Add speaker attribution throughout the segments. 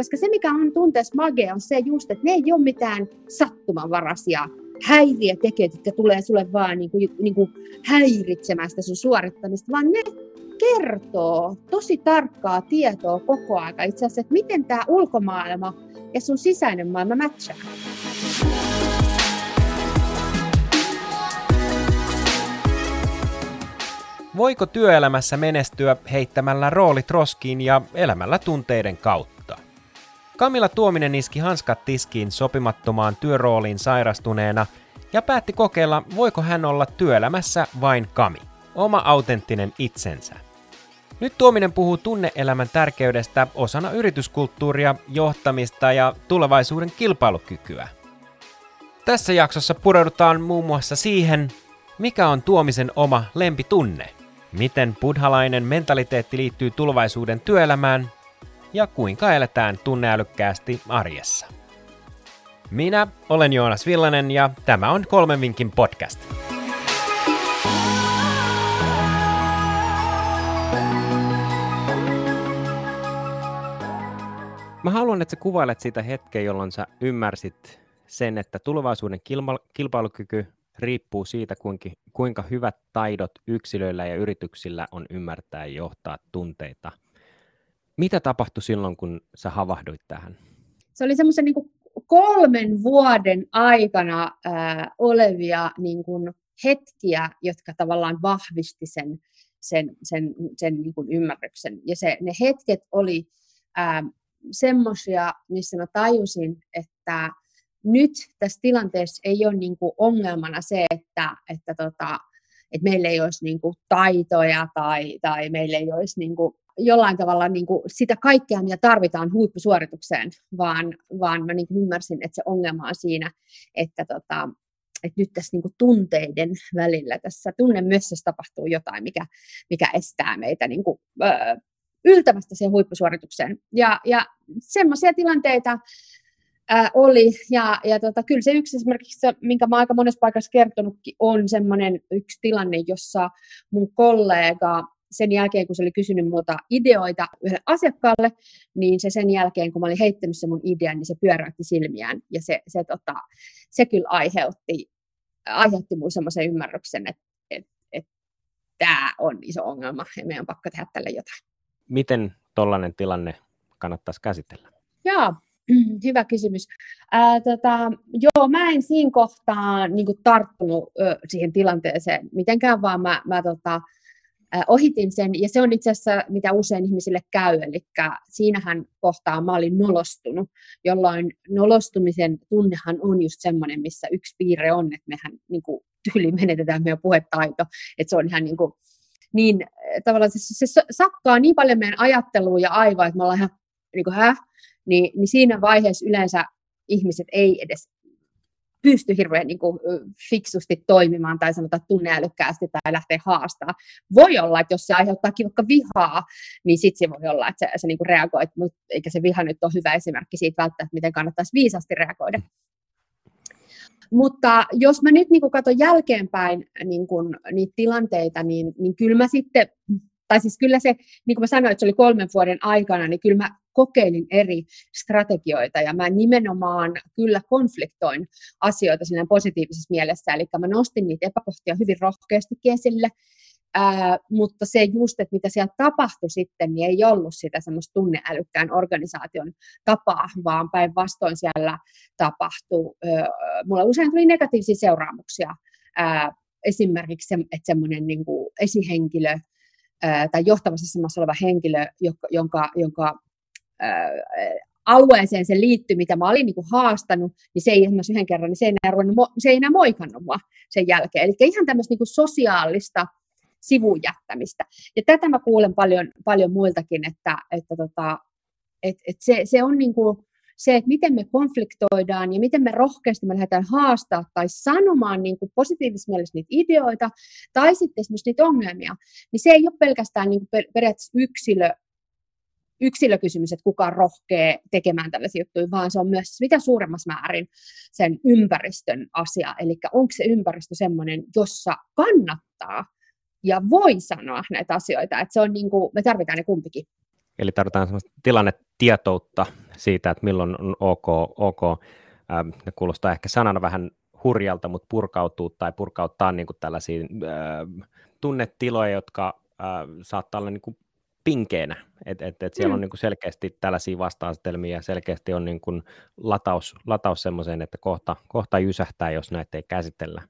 Speaker 1: Koska se, mikä on tunteessa magia, on se just, että ne ei ole mitään sattumanvaraisia häiriötekijöitä, jotka tulee sulle vaan niin kuin, niin kuin häiritsemään sitä sun suorittamista, vaan ne kertoo tosi tarkkaa tietoa koko ajan itse asiassa, että miten tämä ulkomaailma ja sun sisäinen maailma matchaa.
Speaker 2: Voiko työelämässä menestyä heittämällä roolit roskiin ja elämällä tunteiden kautta? Kamilla Tuominen iski hanskat tiskiin sopimattomaan työrooliin sairastuneena ja päätti kokeilla, voiko hän olla työelämässä vain Kami, oma autenttinen itsensä. Nyt Tuominen puhuu tunneelämän tärkeydestä osana yrityskulttuuria, johtamista ja tulevaisuuden kilpailukykyä. Tässä jaksossa pureudutaan muun muassa siihen, mikä on Tuomisen oma lempitunne – miten buddhalainen mentaliteetti liittyy tulevaisuuden työelämään ja kuinka eletään tunneälykkäästi arjessa. Minä olen Joonas Villanen ja tämä on Kolmen vinkin podcast. Mä haluan, että sä kuvailet sitä hetkeä, jolloin sä ymmärsit sen, että tulevaisuuden kilpailukyky riippuu siitä, kuinka, hyvät taidot yksilöillä ja yrityksillä on ymmärtää ja johtaa tunteita. Mitä tapahtui silloin, kun sä havahduit tähän?
Speaker 1: Se oli semmoisen niin kolmen vuoden aikana ää, olevia niin kuin hetkiä, jotka tavallaan vahvisti sen, sen, sen, sen niin kuin ymmärryksen. Ja se, ne hetket oli semmoisia, missä mä tajusin, että nyt tässä tilanteessa ei ole niin kuin ongelmana se, että, että, tota, että meillä ei olisi niin kuin taitoja tai, tai meillä ei olisi niin kuin jollain tavalla niin kuin sitä kaikkea, mitä tarvitaan huippusuoritukseen, vaan, vaan mä niin kuin ymmärsin, että se ongelma on siinä, että, tota, että nyt tässä niin kuin tunteiden välillä, tässä tunnemössössä tapahtuu jotain, mikä, mikä estää meitä niin kuin, öö, yltämästä siihen huippusuoritukseen. Ja, ja semmoisia tilanteita, ää, oli. Ja, ja tota, kyllä se yksi esimerkiksi, minkä mä aika monessa paikassa kertonutkin, on semmoinen yksi tilanne, jossa mun kollega sen jälkeen, kun se oli kysynyt multa ideoita yhdelle asiakkaalle, niin se sen jälkeen, kun mä olin heittänyt sen mun idean, niin se pyöräytti silmiään. Ja se, se, tota, se kyllä aiheutti, aiheutti mulle semmoisen ymmärryksen, että, että, että tämä on iso ongelma ja meidän on pakko tehdä tälle jotain.
Speaker 2: Miten tollainen tilanne kannattaisi käsitellä?
Speaker 1: Joo, hyvä kysymys. Ää, tota, joo, mä en siinä kohtaa niin kuin, tarttunut ö, siihen tilanteeseen mitenkään, vaan mä, mä tota, ohitin sen. Ja se on itse asiassa, mitä usein ihmisille käy. Eli siinähän kohtaa mä olin nolostunut, jolloin nolostumisen tunnehan on just semmoinen, missä yksi piirre on, että mehän niin kuin, tyyli menetetään meidän puhetaito. Että se on ihan niin kuin, niin tavallaan se, se sakkaa niin paljon meidän ajattelua ja aivoa, että me ollaan ihan niin kuin, niin, niin siinä vaiheessa yleensä ihmiset ei edes pysty hirveän niin kuin, fiksusti toimimaan tai sanotaan tunneälykkäästi tai lähteä haastaa. Voi olla, että jos se aiheuttaa vaikka vihaa, niin sitten se voi olla, että se, se niin kuin reagoit, mutta eikä se viha nyt ole hyvä esimerkki siitä välttämättä, miten kannattaisi viisasti reagoida. Mutta jos mä nyt niin katson jälkeenpäin niin kuin, niitä tilanteita, niin, niin kyllä mä sitten, tai siis kyllä se, niin kuin mä sanoin, että se oli kolmen vuoden aikana, niin kyllä mä kokeilin eri strategioita ja mä nimenomaan kyllä konfliktoin asioita siinä positiivisessa mielessä, eli mä nostin niitä epäkohtia hyvin rohkeasti esille, Ää, mutta se just, että mitä siellä tapahtui sitten, niin ei ollut sitä semmoista tunneälykkään organisaation tapaa, vaan päinvastoin siellä tapahtui, ää, mulla usein tuli negatiivisia seuraamuksia, ää, esimerkiksi se, että semmoinen niin esihenkilö ää, tai johtavassa asemassa oleva henkilö, joka, jonka, jonka alueeseen se liittyi, mitä mä olin niin kuin haastanut, niin se ei esimerkiksi yhden kerran, niin se ei enää, ruvennut, se ei enää moikannut mua sen jälkeen. Eli ihan tämmöistä niin sosiaalista sivujättämistä. Ja tätä mä kuulen paljon, paljon muiltakin, että, että tota, et, et se, se on niin kuin, se, että miten me konfliktoidaan ja miten me rohkeasti me lähdetään haastaa tai sanomaan niin kuin positiivisessa mielessä niitä ideoita tai sitten esimerkiksi niitä ongelmia, niin se ei ole pelkästään niin kuin periaatteessa yksilö yksilökysymys, että kuka rohkee tekemään tällaisia juttuja, vaan se on myös mitä suuremmassa määrin sen ympäristön asia. Eli onko se ympäristö sellainen, jossa kannattaa ja voi sanoa näitä asioita. Että se on niin kuin, me tarvitaan ne kumpikin.
Speaker 2: Eli tarvitaan sellaista tilannetietoutta siitä, että milloin on ok, ok ähm, ne kuulostaa ehkä sanana vähän hurjalta, mutta purkautuu tai purkauttaa niin kuin tällaisia äh, tunnetiloja, jotka äh, saattaa olla niin kuin pinkeenä, että et, et siellä mm. on niin kuin selkeästi tällaisia vasta-asetelmia ja selkeästi on niin kuin lataus, lataus semmoiseen, että kohta, kohta jysähtää, jos näitä ei käsitellä.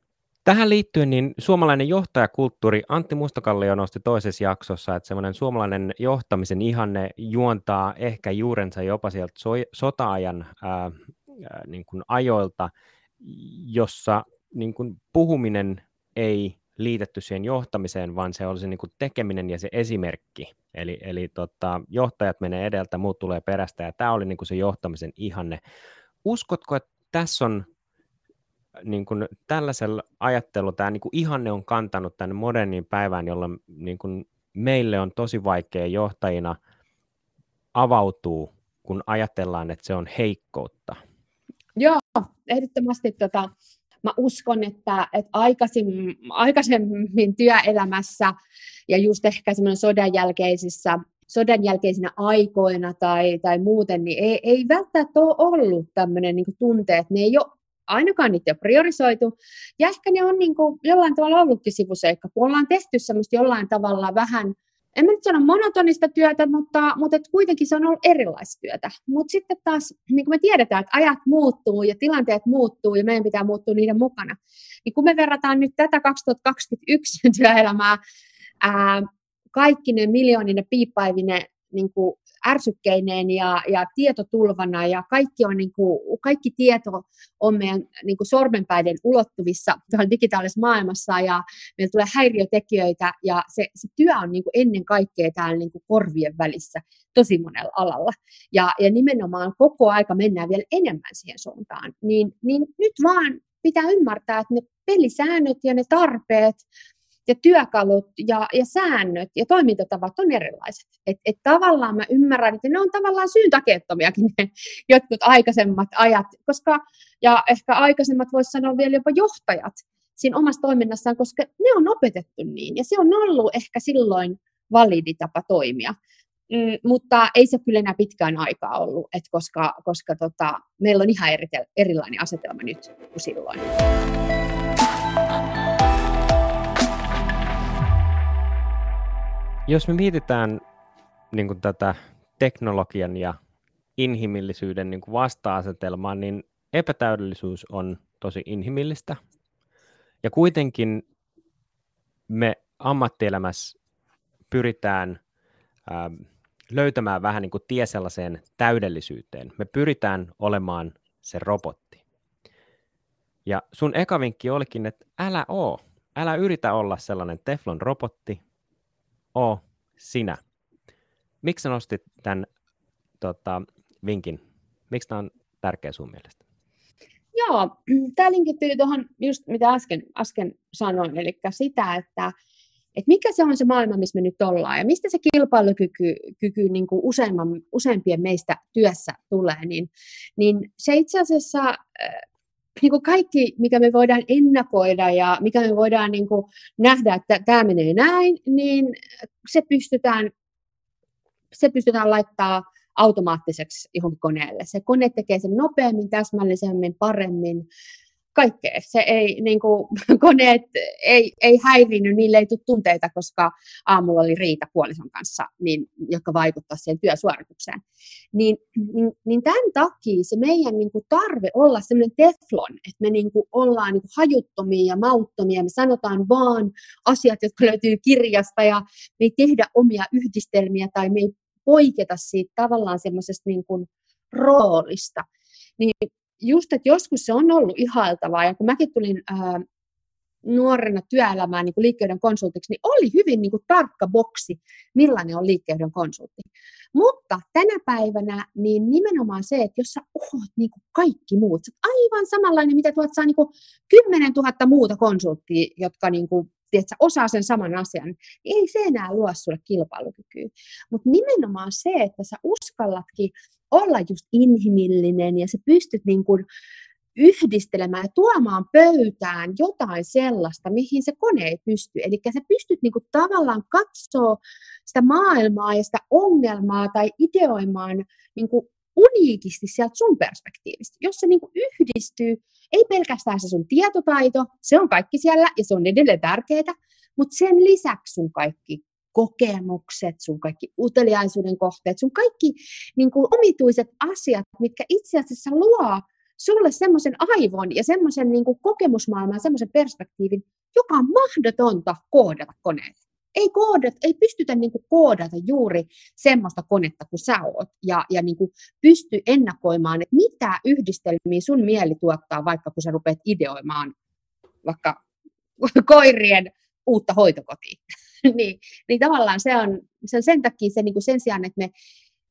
Speaker 2: Tähän liittyen niin suomalainen johtajakulttuuri, Antti Mustakallio nosti toisessa jaksossa, että semmoinen suomalainen johtamisen ihanne juontaa ehkä juurensa jopa sieltä so- sota-ajan ää, niin kuin ajoilta, jossa niin kuin puhuminen ei liitetty siihen johtamiseen, vaan se oli se niin kuin tekeminen ja se esimerkki. Eli, eli tota, johtajat menee edeltä, muut tulee perästä, ja tämä oli niin kuin se johtamisen ihanne. Uskotko, että tässä on niin kuin tällaisella ajattelulla tämä niin kuin ihanne on kantanut tänne moderniin päivään, jolloin niin kuin meille on tosi vaikea johtajina avautuu, kun ajatellaan, että se on heikkoutta.
Speaker 1: Joo, ehdottomasti tota, mä uskon, että, että aikaisemmin, aikaisemmin työelämässä ja just ehkä semmoinen sodan jälkeisissä sodan jälkeisinä aikoina tai, tai muuten, niin ei, ei välttämättä ole ollut tämmöinen niin tunteet, ne ei ole ainakaan niitä ei ole priorisoitu, ja ehkä ne on niin kuin jollain tavalla ollutkin sivuseikka, kun ollaan tehty semmoista jollain tavalla vähän, en mä nyt sano monotonista työtä, mutta, mutta et kuitenkin se on ollut erilaista työtä. Mutta sitten taas, niin kuin me tiedetään, että ajat muuttuu ja tilanteet muuttuu ja meidän pitää muuttua niiden mukana. Niin kun me verrataan nyt tätä 2021 työelämää, ää, kaikki ne miljooninen piippaivine niin kuin ärsykkeineen ja, ja tietotulvana ja kaikki, on, niin kuin, kaikki tieto on meidän niin kuin sormenpäiden ulottuvissa digitaalisessa maailmassa ja meillä tulee häiriötekijöitä ja se, se työ on niin kuin ennen kaikkea täällä niin kuin korvien välissä tosi monella alalla. Ja, ja nimenomaan koko aika mennään vielä enemmän siihen suuntaan. Niin, niin nyt vaan pitää ymmärtää, että ne pelisäännöt ja ne tarpeet ja työkalut ja, ja säännöt ja toimintatavat on erilaiset. Et, et tavallaan mä ymmärrän, että ne on tavallaan syyntakeettomiakin ne jotkut aikaisemmat ajat, koska, ja ehkä aikaisemmat voisi sanoa vielä jopa johtajat siinä omassa toiminnassaan, koska ne on opetettu niin, ja se on ollut ehkä silloin validi tapa toimia. Mm, mutta ei se kyllä enää pitkään aikaa ollut, et koska, koska tota, meillä on ihan eri, erilainen asetelma nyt kuin silloin.
Speaker 2: Jos me mietitään niin kuin tätä teknologian ja inhimillisyyden niin kuin vasta-asetelmaa, niin epätäydellisyys on tosi inhimillistä. Ja kuitenkin me ammattielämässä pyritään ää, löytämään vähän niin kuin tie sellaiseen täydellisyyteen. Me pyritään olemaan se robotti. Ja sun eka vinkki olikin, että älä oo. Älä yritä olla sellainen teflon robotti, oo sinä. Miksi nostit tämän tota, vinkin? Miksi tämä on tärkeä sun mielestä?
Speaker 1: Joo, tämä linkittyy tuohon just mitä äsken, äsken sanoin, eli sitä, että, että mikä se on se maailma, missä me nyt ollaan, ja mistä se kilpailukyky kyky, niin kuin useimman, useimpien meistä työssä tulee, niin, niin se itse asiassa äh, niin kuin kaikki, mikä me voidaan ennakoida ja mikä me voidaan niin kuin nähdä, että tämä menee näin, niin se pystytään, se pystytään laittaa automaattiseksi johonkin koneelle. Se kone tekee sen nopeammin, täsmällisemmin, paremmin kaikkea. Se ei, niin kuin, koneet ei, ei häirinyt, niille ei tule tunteita, koska aamulla oli Riita puolison kanssa, niin, joka vaikuttaa siihen työsuoritukseen. Niin, niin, niin tämän takia se meidän niin kuin, tarve olla sellainen teflon, että me niin kuin, ollaan niin kuin, hajuttomia ja mauttomia, me sanotaan vaan asiat, jotka löytyy kirjasta ja me ei tehdä omia yhdistelmiä tai me ei poiketa siitä tavallaan semmoisesta niin kuin, roolista. Niin just, että joskus se on ollut ihailtavaa, ja kun mäkin tulin ää, nuorena työelämään niin liikkeiden konsultiksi, niin oli hyvin niin kuin, tarkka boksi, millainen on liikkeiden konsultti. Mutta tänä päivänä niin nimenomaan se, että jos sä oot niin kuin kaikki muut, sä aivan samanlainen, mitä tuot saa niin kuin 10 000 muuta konsulttia, jotka niin kuin, tiedätkö, osaa sen saman asian, niin ei se enää luo sulle kilpailukykyä. Mutta nimenomaan se, että sä uskallatkin olla just inhimillinen ja sä pystyt niin kuin yhdistelemään ja tuomaan pöytään jotain sellaista, mihin se kone ei pysty. Eli sä pystyt niin kuin tavallaan katsoa sitä maailmaa ja sitä ongelmaa tai ideoimaan niin kuin uniikisti sieltä sun perspektiivistä. Jos se niin kuin yhdistyy, ei pelkästään se sun tietotaito, se on kaikki siellä ja se on edelleen tärkeää, mutta sen lisäksi sun kaikki kokemukset, sun kaikki uteliaisuuden kohteet, sun kaikki niin kuin omituiset asiat, mitkä itse asiassa luo sulle semmoisen aivon ja semmoisen niin kokemusmaailman, semmoisen perspektiivin, joka on mahdotonta koodata koneelle. Ei, koodat, ei pystytä niin kuin koodata juuri semmoista konetta kuin sä oot ja, ja niin kuin pysty ennakoimaan, että mitä yhdistelmiä sun mieli tuottaa, vaikka kun sä rupeat ideoimaan vaikka koirien uutta hoitokotia. niin, niin tavallaan se on, se on sen takia se niin kuin sen sijaan, että me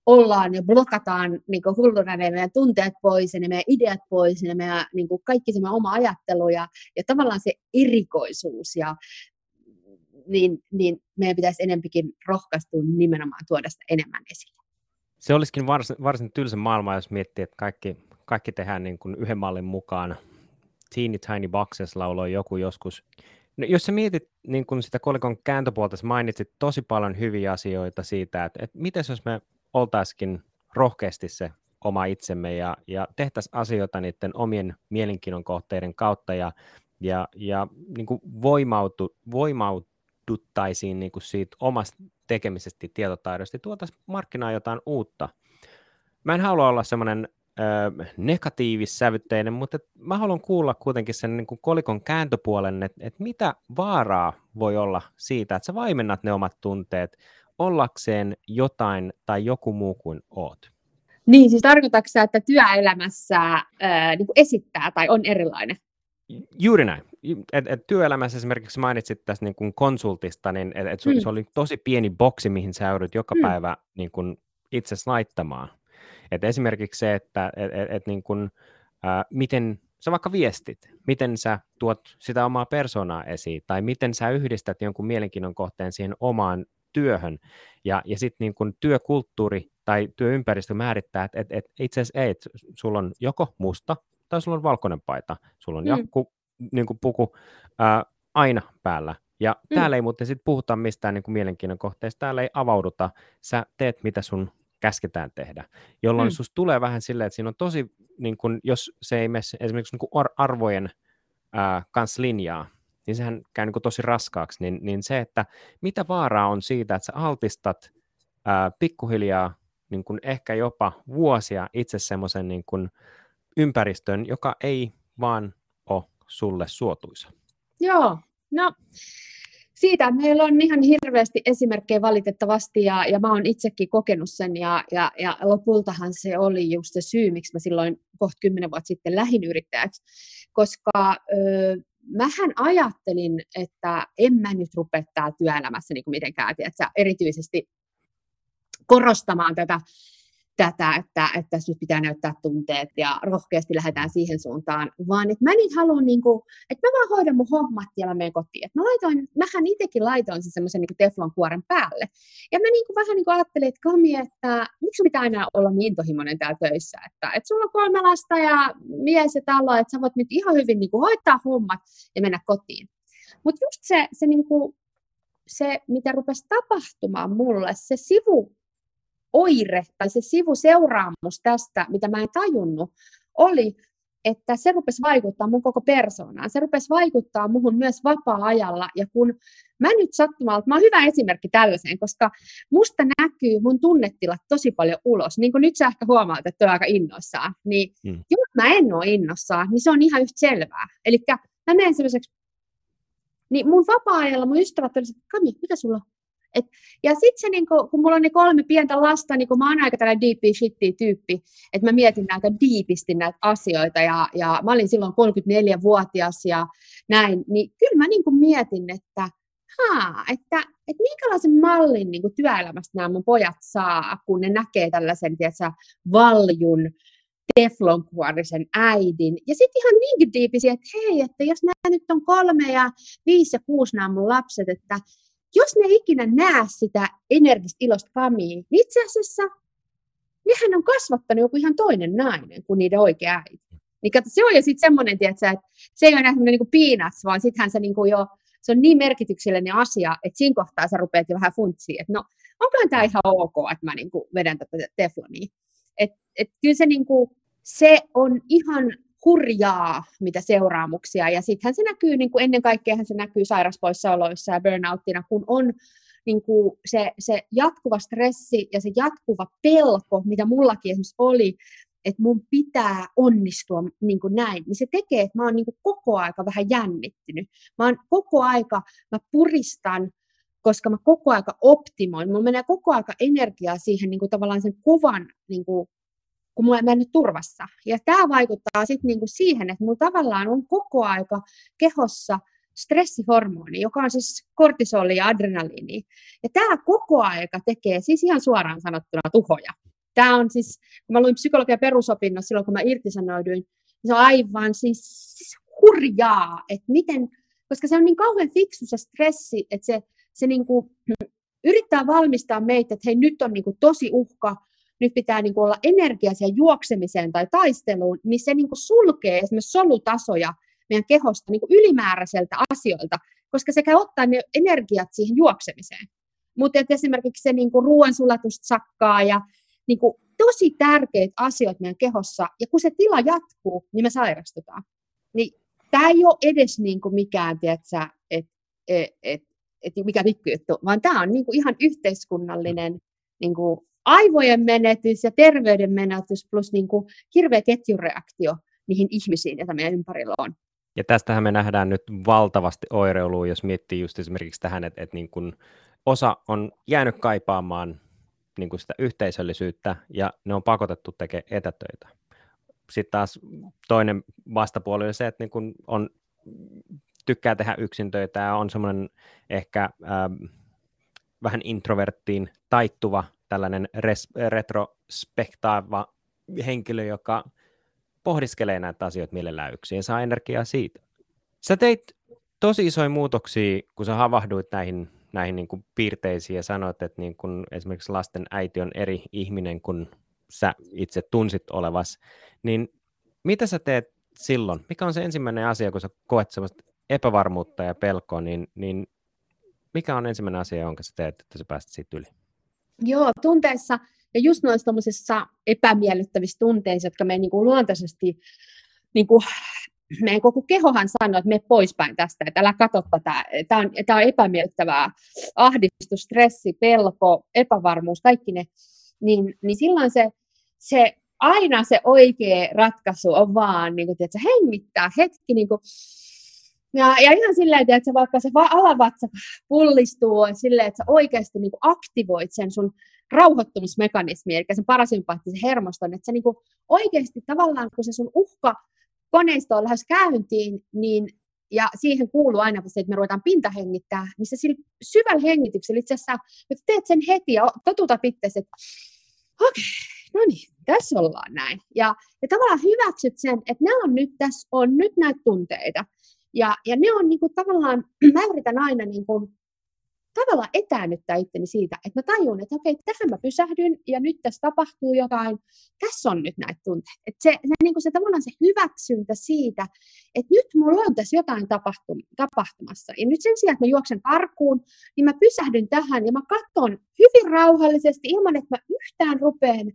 Speaker 1: ollaan ja blokataan niin hulluna ne meidän tunteet pois ja ne meidän ideat pois ja ne meidän, niin kuin kaikki se meidän oma ajattelu ja, ja tavallaan se erikoisuus ja niin, niin meidän pitäisi enempikin rohkaistua nimenomaan tuoda sitä enemmän esille.
Speaker 2: Se olisikin varsin, varsin tylsä maailma, jos miettii, että kaikki, kaikki tehdään niin kuin yhden mallin mukaan. Teeny Tiny Boxes lauloi joku joskus. No, jos sä mietit niin kuin sitä kolikon kääntöpuolta, sä mainitsit tosi paljon hyviä asioita siitä, että, että miten jos me oltaisikin rohkeasti se oma itsemme ja, ja tehtäisiin asioita niiden omien mielenkiinnon kohteiden kautta ja, ja, ja niin kuin voimautu, voimauduttaisiin niin kuin siitä omasta tekemisestä tietotaidosta ja tuotaisiin markkinaan jotain uutta. Mä en halua olla semmoinen negatiivissävytteinen, mutta mä haluan kuulla kuitenkin sen niin kuin kolikon kääntöpuolen, että et mitä vaaraa voi olla siitä, että sä vaimennat ne omat tunteet ollakseen jotain tai joku muu kuin oot.
Speaker 1: Niin, siis tarkoitatko sä, että työelämässä ää, niin esittää tai on erilainen?
Speaker 2: Juuri näin. Et, et työelämässä esimerkiksi mainitsit tästä niin kuin konsultista, niin et, et mm. se oli tosi pieni boksi, mihin sä joudut joka mm. päivä niin kuin itse laittamaan. Et esimerkiksi se, että et, et, et niin kuin, ää, miten sä vaikka viestit, miten sä tuot sitä omaa persoonaa esiin, tai miten sä yhdistät jonkun mielenkiinnon kohteen siihen omaan työhön. Ja, ja sitten niin kun työkulttuuri tai työympäristö määrittää, että et, et itse asiassa ei, että sulla on joko musta tai sulla on valkoinen paita, sulla on mm. jakku, niin kuin puku ää, aina päällä. Ja mm. täällä ei muuten sitten puhuta mistään niin kuin mielenkiinnon kohteesta, täällä ei avauduta, sä teet mitä sun käsketään tehdä, jolloin mm. susta tulee vähän silleen, että siinä on tosi, niin kun, jos se ei mene esimerkiksi niin arvojen ää, kanssa linjaa, niin sehän käy niin kuin tosi raskaaksi, niin, niin se, että mitä vaaraa on siitä, että sä altistat ää, pikkuhiljaa niin kuin ehkä jopa vuosia itse semmoisen niin kuin ympäristön, joka ei vaan ole sulle suotuisa.
Speaker 1: Joo, no siitä meillä on ihan hirveästi esimerkkejä valitettavasti ja, ja mä oon itsekin kokenut sen ja, ja, ja lopultahan se oli just se syy, miksi mä silloin kohta kymmenen vuotta sitten lähin yrittäjäksi, koska ö, mähän ajattelin, että en mä nyt rupea täällä työelämässä niin kuin mitenkään, että erityisesti korostamaan tätä tätä, että, että tässä nyt pitää näyttää tunteet ja rohkeasti lähdetään siihen suuntaan, vaan että mä nyt haluan, niin kuin, että mä vaan hoidan mun hommat ja mä menen kotiin. Että mä laitoin, mähän itsekin laitoin sen semmoisen niin teflon kuoren päälle. Ja mä niin kuin, vähän niin kuin ajattelin, että Kami, että miksi pitää aina olla niin intohimoinen täällä töissä, että, että sulla on kolme lasta ja mies ja talo, että sä voit nyt ihan hyvin niin kuin, hoitaa hommat ja mennä kotiin. Mutta just se, se, niin kuin, se, mitä rupesi tapahtumaan mulle, se sivu oire tai se sivuseuraamus tästä, mitä mä en tajunnut, oli, että se rupesi vaikuttaa mun koko persoonaan. Se rupesi vaikuttaa muhun myös vapaa-ajalla. Ja kun mä nyt sattumalta, mä oon hyvä esimerkki tällaiseen, koska musta näkyy mun tunnetilat tosi paljon ulos. Niin kuin nyt sä ehkä huomaat, että on aika innoissaan. Niin mm. jos mä en ole innossaan, niin se on ihan yhtä selvää. Eli mä menen sellaiseksi, niin mun vapaa-ajalla mun ystävät olisivat, Kami, mitä sulla on? Et, ja sitten se, niinku, kun mulla on ne kolme pientä lasta, niin kun mä oon aika tällainen deep shitty tyyppi, että mä mietin näitä diipisti näitä asioita, ja, ja mä olin silloin 34-vuotias ja näin, niin kyllä mä niinku mietin, että haa, että, että minkälaisen mallin niin kuin työelämästä nämä mun pojat saa, kun ne näkee tällaisen, tiedätkö, valjun, teflonkuorisen äidin. Ja sitten ihan niinkin diipisiä, että hei, että jos nämä nyt on kolme ja viisi ja kuusi nämä mun lapset, että jos ne ikinä näe sitä energistä ilosta kamia, niin itse asiassa nehän on kasvattanut joku ihan toinen nainen kuin niiden oikea äiti. Niin kato, se on jo sitten semmoinen, että se ei ole enää semmoinen niin peanuts, vaan sittenhän se niin kuin jo, se on niin merkityksellinen asia, että siinä kohtaa sä rupeat jo vähän funtsiin, että no, onkohan tämä ihan ok, että mä niin kuin vedän tätä teflonia. Et, et kyllä se, niin kuin, se on ihan hurjaa, mitä seuraamuksia. Ja sittenhän se näkyy, niin kuin ennen kaikkea se näkyy sairauspoissaoloissa ja burnouttina, kun on niin kuin se, se jatkuva stressi ja se jatkuva pelko, mitä mullakin esimerkiksi oli, että mun pitää onnistua niin kuin näin, niin se tekee, että mä oon niin kuin koko aika vähän jännittynyt. Mä oon koko aika, mä puristan, koska mä koko aika optimoin. Mulla menee koko aika energiaa siihen niin kuin tavallaan sen kovan, niin kuin, kun mulla ei nyt turvassa. Ja tämä vaikuttaa sitten niin kuin siihen, että mulla tavallaan on koko aika kehossa stressihormoni, joka on siis kortisoli ja adrenaliini. Ja tämä koko aika tekee siis ihan suoraan sanottuna tuhoja. Tämä on siis, kun mä luin psykologian perusopinnot silloin, kun mä irtisanouduin, niin se on aivan siis, siis hurjaa, että miten, koska se on niin kauhean fiksu se stressi, että se, se niin kuin, yrittää valmistaa meitä, että hei nyt on niin kuin tosi uhka, nyt pitää niin kuin olla energia siihen juoksemiseen tai taisteluun, niin se niin kuin sulkee esimerkiksi solutasoja meidän kehosta niin kuin ylimääräiseltä asioilta, koska se käy ottaa ne energiat siihen juoksemiseen. Mutta esimerkiksi se niin kuin ruoansulatus sakkaa ja niin kuin, tosi tärkeitä asioita meidän kehossa, ja kun se tila jatkuu, niin me sairastutaan. Niin tämä ei ole edes niin kuin mikään, että et, et, et, et, mikä pikkujuttu, vaan tämä on niin kuin ihan yhteiskunnallinen niin kuin aivojen menetys ja terveyden menetys plus niin kuin hirveä ketjureaktio niihin ihmisiin, joita meidän ympärillä on.
Speaker 2: Ja tästähän me nähdään nyt valtavasti oireilua, jos miettii just esimerkiksi tähän, että, että niin kuin osa on jäänyt kaipaamaan niin kuin sitä yhteisöllisyyttä ja ne on pakotettu tekemään etätöitä. Sitten taas toinen vastapuoli on se, että niin kuin on, tykkää tehdä yksin töitä ja on semmoinen ehkä ähm, vähän introverttiin taittuva tällainen res, retrospektaava henkilö, joka pohdiskelee näitä asioita mielellään yksin ja saa energiaa siitä. Sä teit tosi isoja muutoksia, kun sä havahduit näihin näihin niin kuin piirteisiin ja sanoit, että niin kuin esimerkiksi lasten äiti on eri ihminen kuin sä itse tunsit olevas, niin mitä sä teet silloin? Mikä on se ensimmäinen asia, kun sä koet sellaista epävarmuutta ja pelkoa, niin, niin mikä on ensimmäinen asia, jonka sä teet, että sä pääset siitä yli?
Speaker 1: Joo, tunteissa ja just noissa epämiellyttävissä tunteissa, jotka me niin kuin luontaisesti niin kuin meidän koko kehohan sanoo, että me poispäin tästä, että älä katso tätä, tämä on, tämä on epämiellyttävää, ahdistus, stressi, pelko, epävarmuus, kaikki ne, niin, niin silloin se, se aina se oikea ratkaisu on vaan niin kuin, tiedätkö, hengittää hetki niin kuin, ja, ja ihan silleen, että vaikka se alavatsa pullistuu silleen, että sä oikeasti niin kuin aktivoit sen sun rauhoittumismekanismi, eli sen parasympaattisen hermoston, että sä niin oikeasti tavallaan, kun se sun uhka koneisto on lähes käyntiin, niin, ja siihen kuuluu aina se, että me ruvetaan pintahengittää, niin se syvällä hengityksellä itse asiassa, että teet sen heti ja totuta itse, että okei, okay, no niin, tässä ollaan näin. Ja, ja tavallaan hyväksyt sen, että nämä on nyt, tässä on nyt näitä tunteita. Ja, ja ne on niin kuin, tavallaan, mä yritän aina niin kuin, tavallaan etäännyttää itteni siitä, että mä tajun, että okei, tähän mä pysähdyn ja nyt tässä tapahtuu jotain, tässä on nyt näitä tunteita. Että se, se, niin kuin se tavallaan se hyväksyntä siitä, että nyt mulla on tässä jotain tapahtum, tapahtumassa. Ja nyt sen sijaan, että mä juoksen karkuun, niin mä pysähdyn tähän ja mä katson hyvin rauhallisesti ilman, että mä yhtään rupeen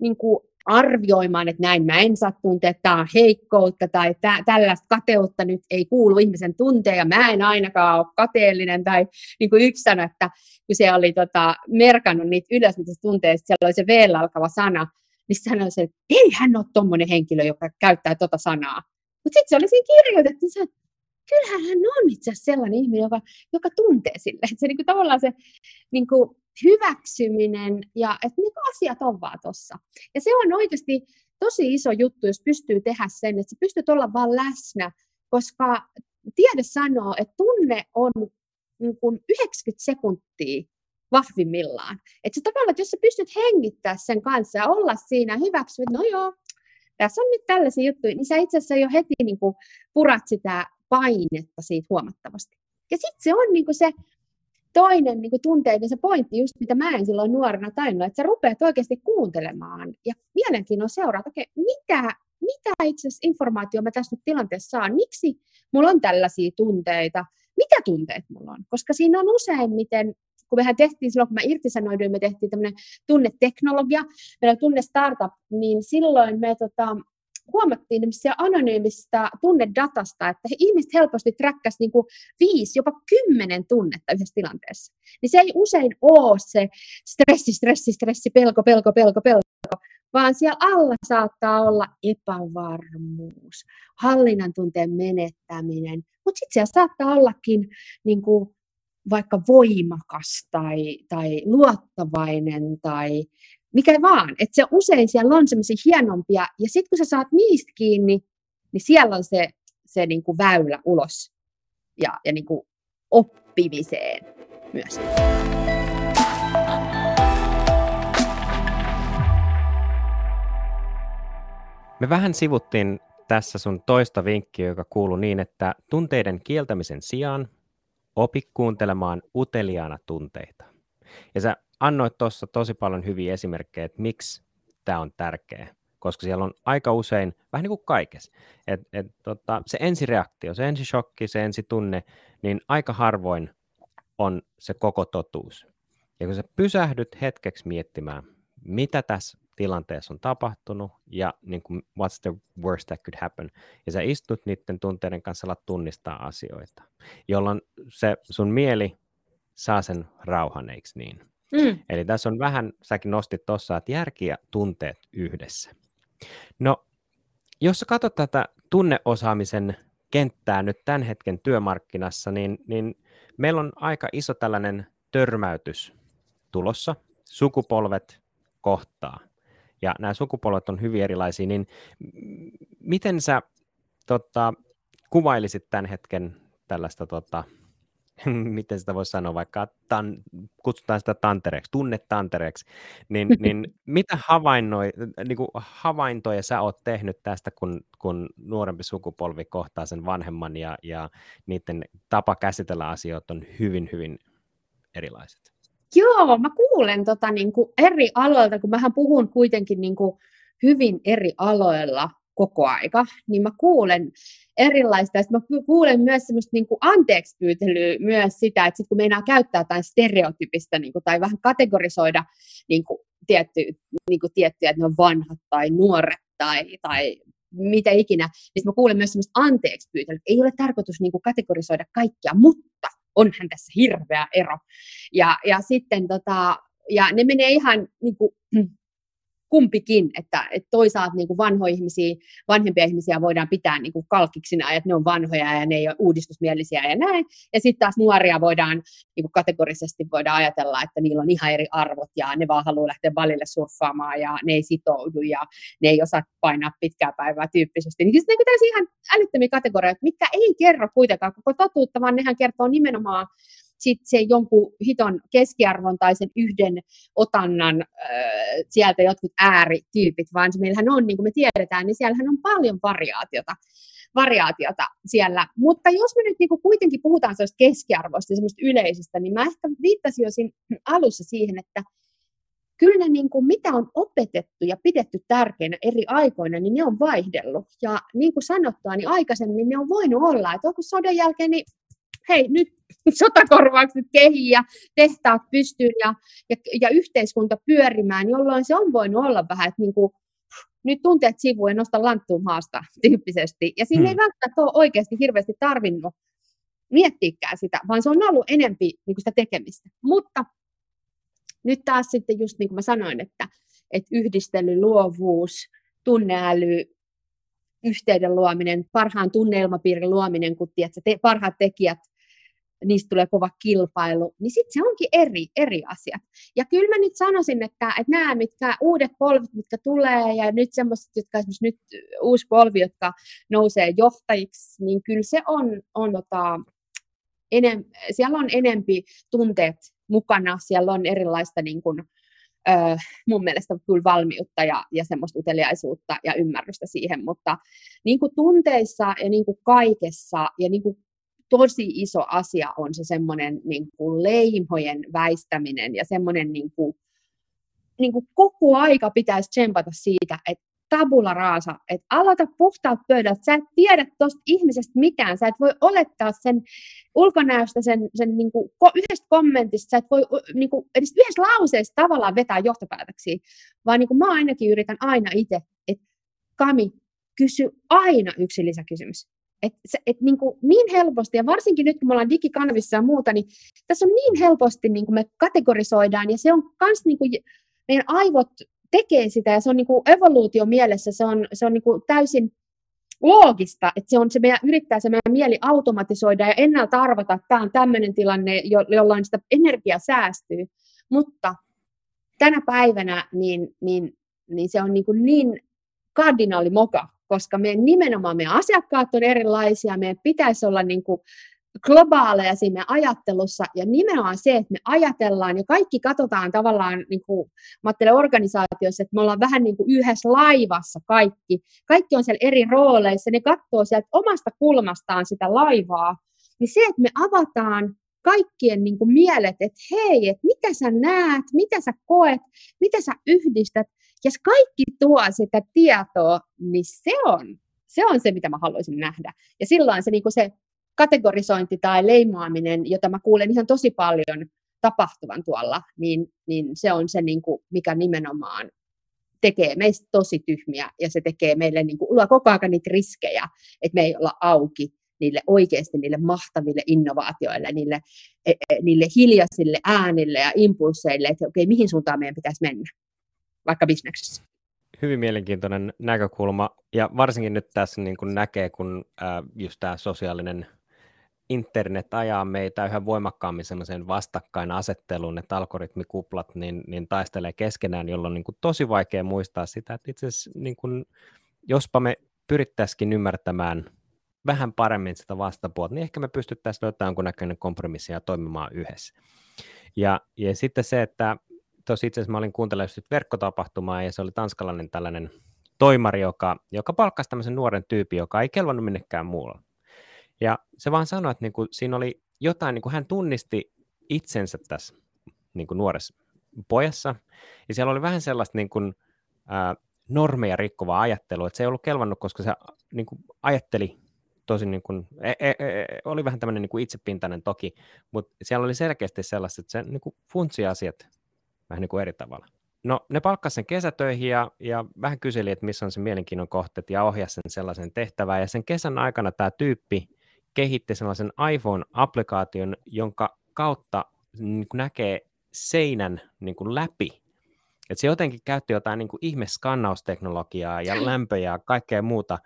Speaker 1: niin kuin arvioimaan, että näin mä en saa tuntea, että tämä on heikkoutta tai tä- tällaista kateutta nyt ei kuulu ihmisen tunteen ja mä en ainakaan ole kateellinen. Tai niin kuin yksi sanoi, että kun se oli tota, merkannut niitä ylös, mitä se tuntee, siellä oli se v alkava sana, niin se sanoi, että ei hän ole tuommoinen henkilö, joka käyttää tota sanaa. Mutta sitten se oli siinä kirjoitettu, että kyllähän hän on itse asiassa sellainen ihminen, joka, joka tuntee sille. Se niin kuin, tavallaan se niin kuin, hyväksyminen ja että niin asiat on vaan tuossa. Ja se on oikeasti tosi iso juttu, jos pystyy tehdä sen, että sä pystyt olla vaan läsnä, koska tiede sanoo, että tunne on niin kuin 90 sekuntia vahvimmillaan. Että tavallaan, että jos sä pystyt hengittämään sen kanssa ja olla siinä hyväksyä, no joo, tässä on nyt tällaisia juttuja, niin sä itse asiassa jo heti niin kuin purat sitä painetta siitä huomattavasti. Ja sitten se on niin kuin se toinen niin tunteiden se pointti, just mitä mä en silloin nuorena tajunnut, että sä rupeat oikeasti kuuntelemaan ja mielenkiinnolla seuraa, että okei, mitä, mitä itse asiassa informaatio mä tässä nyt tilanteessa saan, miksi mulla on tällaisia tunteita, mitä tunteet mulla on, koska siinä on useimmiten kun mehän tehtiin silloin, kun mä irtisanouduin, me tehtiin tämmöinen tunneteknologia, meillä tunne startup, niin silloin me tota, huomattiin anonyymistä tunnedatasta, että he, ihmiset helposti träkkäsivät niin kuin viisi, jopa kymmenen tunnetta yhdessä tilanteessa. Niin se ei usein ole se stressi, stressi, stressi, pelko, pelko, pelko, pelko, vaan siellä alla saattaa olla epävarmuus, hallinnan tunteen menettäminen, mutta sitten siellä saattaa ollakin niin kuin, vaikka voimakas tai, tai luottavainen tai mikä vaan. Että se usein siellä on semmoisia hienompia, ja sitten kun sä saat niistä kiinni, niin siellä on se, se niin kuin väylä ulos ja, ja niin kuin oppimiseen myös.
Speaker 2: Me vähän sivuttiin tässä sun toista vinkkiä, joka kuuluu niin, että tunteiden kieltämisen sijaan opi kuuntelemaan uteliaana tunteita. Ja sä annoit tuossa tosi paljon hyviä esimerkkejä, että miksi tämä on tärkeä, koska siellä on aika usein, vähän niin kuin kaikessa, että et, tota, se ensireaktio, se ensishokki, se ensitunne, niin aika harvoin on se koko totuus. Ja kun sä pysähdyt hetkeksi miettimään, mitä tässä tilanteessa on tapahtunut ja niin kuin, what's the worst that could happen. Ja sä istut niiden tunteiden kanssa alat tunnistaa asioita, jolloin se sun mieli saa sen rauhan, eikö niin? Mm. Eli tässä on vähän, säkin nostit tuossa, että järki ja tunteet yhdessä. No, jos sä katsot tätä tunneosaamisen kenttää nyt tämän hetken työmarkkinassa, niin, niin meillä on aika iso tällainen törmäytys tulossa. Sukupolvet kohtaa ja nämä sukupolvet on hyvin erilaisia, niin miten sä tota, kuvailisit tämän hetken tällaista, tota, miten sitä voisi sanoa, vaikka tan, kutsutaan sitä tantereeksi, tunnetantereeksi, niin, niin mitä havainnoi, niin kuin havaintoja sä oot tehnyt tästä, kun, kun nuorempi sukupolvi kohtaa sen vanhemman ja, ja niiden tapa käsitellä asioita on hyvin, hyvin erilaiset?
Speaker 1: Joo, mä kuulen tota, niin kuin eri aloilta, kun mähän puhun kuitenkin niin kuin hyvin eri aloilla koko aika, niin mä kuulen erilaista, ja mä kuulen myös semmoista niin anteeksi pyytelyä myös sitä, että sit kun meinaa käyttää jotain stereotypista niin kuin, tai vähän kategorisoida niin kuin, tietty, niin kuin tiettyjä, että ne on vanhat tai nuoret tai, tai mitä ikinä, niin mä kuulen myös semmoista anteeksi pyytelyä. Ei ole tarkoitus niin kuin, kategorisoida kaikkia, mutta onhan tässä hirveä ero. Ja, ja sitten tota, ja ne menee ihan niin kuin, kumpikin, että, että toisaalta niin kuin vanhoja ihmisiä, vanhempia ihmisiä voidaan pitää niin kuin kalkiksina, että ne on vanhoja ja ne ei ole uudistusmielisiä ja näin. Ja sitten taas nuoria voidaan niin kuin kategorisesti voidaan ajatella, että niillä on ihan eri arvot ja ne vaan haluaa lähteä valille surffaamaan ja ne ei sitoudu ja ne ei osaa painaa pitkää päivää tyyppisesti. Niin sitten ne ihan älyttömiä kategorioita, mitkä ei kerro kuitenkaan koko totuutta, vaan nehän kertoo nimenomaan sitten se jonkun hiton keskiarvon tai sen yhden otannan äh, sieltä jotkut äärityypit, vaan meillähän on, niin kuin me tiedetään, niin siellähän on paljon variaatiota variaatiota siellä. Mutta jos me nyt niin kuitenkin puhutaan sellaista keskiarvoista ja semmoista yleisistä, niin mä ehkä viittasin jo siinä alussa siihen, että kyllä ne niin kuin, mitä on opetettu ja pidetty tärkeinä eri aikoina, niin ne on vaihdellut. Ja niin kuin sanottua, niin aikaisemmin ne on voinut olla, että onko sodan jälkeen, niin hei, nyt sotakorvaukset kehiin ja tehtaat pystyyn ja, ja, ja yhteiskunta pyörimään, jolloin se on voinut olla vähän, että niin kuin, nyt tunteet sivuun ja nosta lanttuun maasta tyyppisesti. Ja siinä hmm. ei välttämättä ole oikeasti hirveästi tarvinnut miettiäkään sitä, vaan se on ollut enempi niin kuin sitä tekemistä. Mutta nyt taas sitten just niin kuin mä sanoin, että, että yhdistely, luovuus, tunneäly, yhteyden luominen, parhaan tunneilmapiirin luominen, kun tiedät, te, parhaat tekijät niistä tulee kova kilpailu, niin sitten se onkin eri, eri asia. Ja kyllä mä nyt sanoisin, että, että nämä mitkä uudet polvit, mitkä tulee, ja nyt semmoiset, jotka esimerkiksi nyt uusi polvi, jotka nousee johtajiksi, niin kyllä se on, on tota, enem, siellä on enempi tunteet mukana, siellä on erilaista niin kuin, Öö, mun mielestä kyllä valmiutta ja, ja semmoista uteliaisuutta ja ymmärrystä siihen, mutta niin kuin tunteissa ja niin kuin kaikessa ja niin kuin tosi iso asia on se semmoinen niin kuin leimojen väistäminen ja semmoinen niin kuin, niin kuin koko aika pitäisi tsempata siitä, että tabula raasa, että aloita puhtaalta pöydältä. Sä et tiedä tuosta ihmisestä mitään. Sä et voi olettaa sen ulkonäöstä, sen, sen niin kuin, yhdestä kommentista, sä et voi niin kuin, edes yhdessä lauseessa tavallaan vetää johtopäätöksiä, vaan niin kuin mä ainakin yritän aina itse, että Kami, kysy aina yksi lisäkysymys. Et, et niin, kuin niin helposti, ja varsinkin nyt kun me ollaan digikanavissa ja muuta, niin tässä on niin helposti niin kuin me kategorisoidaan, ja se on myös niin kuin, meidän aivot tekee sitä, ja se on niin kuin evoluutio mielessä, se on, se on niin kuin täysin loogista, että se, on, se meidän, yrittää se meidän mieli automatisoida ja ennalta arvata, että tämä on tämmöinen tilanne, jo, jollain sitä energia säästyy. Mutta tänä päivänä niin, niin, niin se on niin, kuin niin kardinaali moka, koska meidän nimenomaan meidän asiakkaat on erilaisia, meidän pitäisi olla niin kuin globaaleja siinä ajattelussa ja nimenomaan se, että me ajatellaan ja kaikki katsotaan tavallaan, niin kuin, mä organisaatiossa, että me ollaan vähän niin kuin yhdessä laivassa kaikki. Kaikki on siellä eri rooleissa, ne katsoo sieltä omasta kulmastaan sitä laivaa. Niin se, että me avataan kaikkien niin kuin mielet, että hei, että mitä sä näet, mitä sä koet, mitä sä yhdistät, jos kaikki tuo sitä tietoa, niin se on, se on se, mitä mä haluaisin nähdä. Ja silloin se, niin se kategorisointi tai leimaaminen, jota mä kuulen ihan tosi paljon tapahtuvan tuolla, niin, niin se on se, niin kuin, mikä nimenomaan tekee meistä tosi tyhmiä ja se tekee meille niin kuin, luo koko ajan niitä riskejä, että me ei olla auki niille oikeasti niille mahtaville innovaatioille, niille, e, e, niille hiljaisille äänille ja impulseille, että okei, mihin suuntaan meidän pitäisi mennä, vaikka bisneksessä.
Speaker 2: Hyvin mielenkiintoinen näkökulma, ja varsinkin nyt tässä niin kuin näkee, kun äh, just tämä sosiaalinen internet ajaa meitä yhä voimakkaammin semmoiseen vastakkainasetteluun, että algoritmikuplat niin, niin taistelee keskenään, jolloin on niin kuin tosi vaikea muistaa sitä, että itse asiassa niin kuin, jospa me pyrittäisikin ymmärtämään vähän paremmin sitä vastapuolta, niin ehkä me pystyttäisiin löytämään jonkunnäköinen kompromissi ja toimimaan yhdessä. Ja, ja sitten se, että tuossa itse asiassa mä olin kuuntelemaan verkkotapahtumaa ja se oli tanskalainen tällainen toimari, joka, joka palkkasi tämmöisen nuoren tyypin, joka ei kelvannut minnekään muualla. Ja se vaan sanoi, että niin kuin, siinä oli jotain, niin kuin hän tunnisti itsensä tässä niin kuin nuoressa pojassa, ja siellä oli vähän sellaista niin kuin, ää, normeja rikkovaa ajattelua, että se ei ollut kelvannut, koska se niin kuin, ajatteli tosi niin kuin, e, e, e, oli vähän tämmöinen niin kuin itsepintainen toki, mutta siellä oli selkeästi sellaista, että se niin kuin funtsi asiat vähän niin kuin eri tavalla. No ne palkkasi sen kesätöihin ja, ja vähän kyseli, että missä on se mielenkiinnon kohteet ja ohjasi sen sellaisen tehtävään. Ja sen kesän aikana tämä tyyppi kehitti sellaisen iPhone-applikaation, jonka kautta niin kuin näkee seinän niin kuin läpi. Et se jotenkin käytti jotain niin kuin ihmeskannausteknologiaa ja lämpöjä ja kaikkea muuta.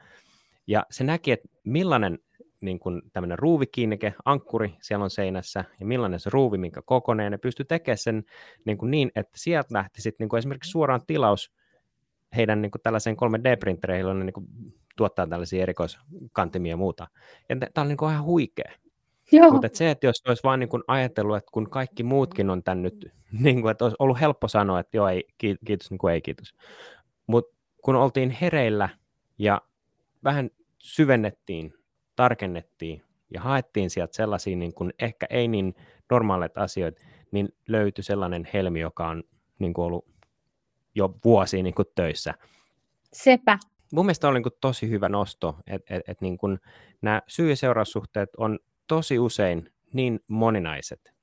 Speaker 2: Ja se näki, että millainen niin kuin tämmöinen ruuvikiinnike, ankkuri siellä on seinässä, ja millainen se ruuvi, minkä kokoneen, ne pystyi tekemään sen niin, kuin niin että sieltä lähti sitten niin kuin esimerkiksi suoraan tilaus heidän niin kuin tällaiseen 3D-printereihin, joilla ne niin kuin tuottaa tällaisia erikoiskantimia ja muuta. Ja tämä on niin kuin ihan huikea. Joo. Mutta se, että jos olisi vain niin ajatellut, että kun kaikki muutkin on tän nyt, niin kuin, että olisi ollut helppo sanoa, että joo, ei, kiitos, niin kuin ei kiitos. Mutta kun oltiin hereillä ja vähän syvennettiin, tarkennettiin ja haettiin sieltä sellaisia niin kuin ehkä ei niin normaaleita asioita, niin löytyi sellainen helmi, joka on niin kuin ollut jo vuosia niin kuin töissä.
Speaker 1: Sepä.
Speaker 2: Mun mielestä on niin kuin tosi hyvä nosto, että et, et niin kuin nämä syy- ja seuraussuhteet on tosi usein niin moninaiset,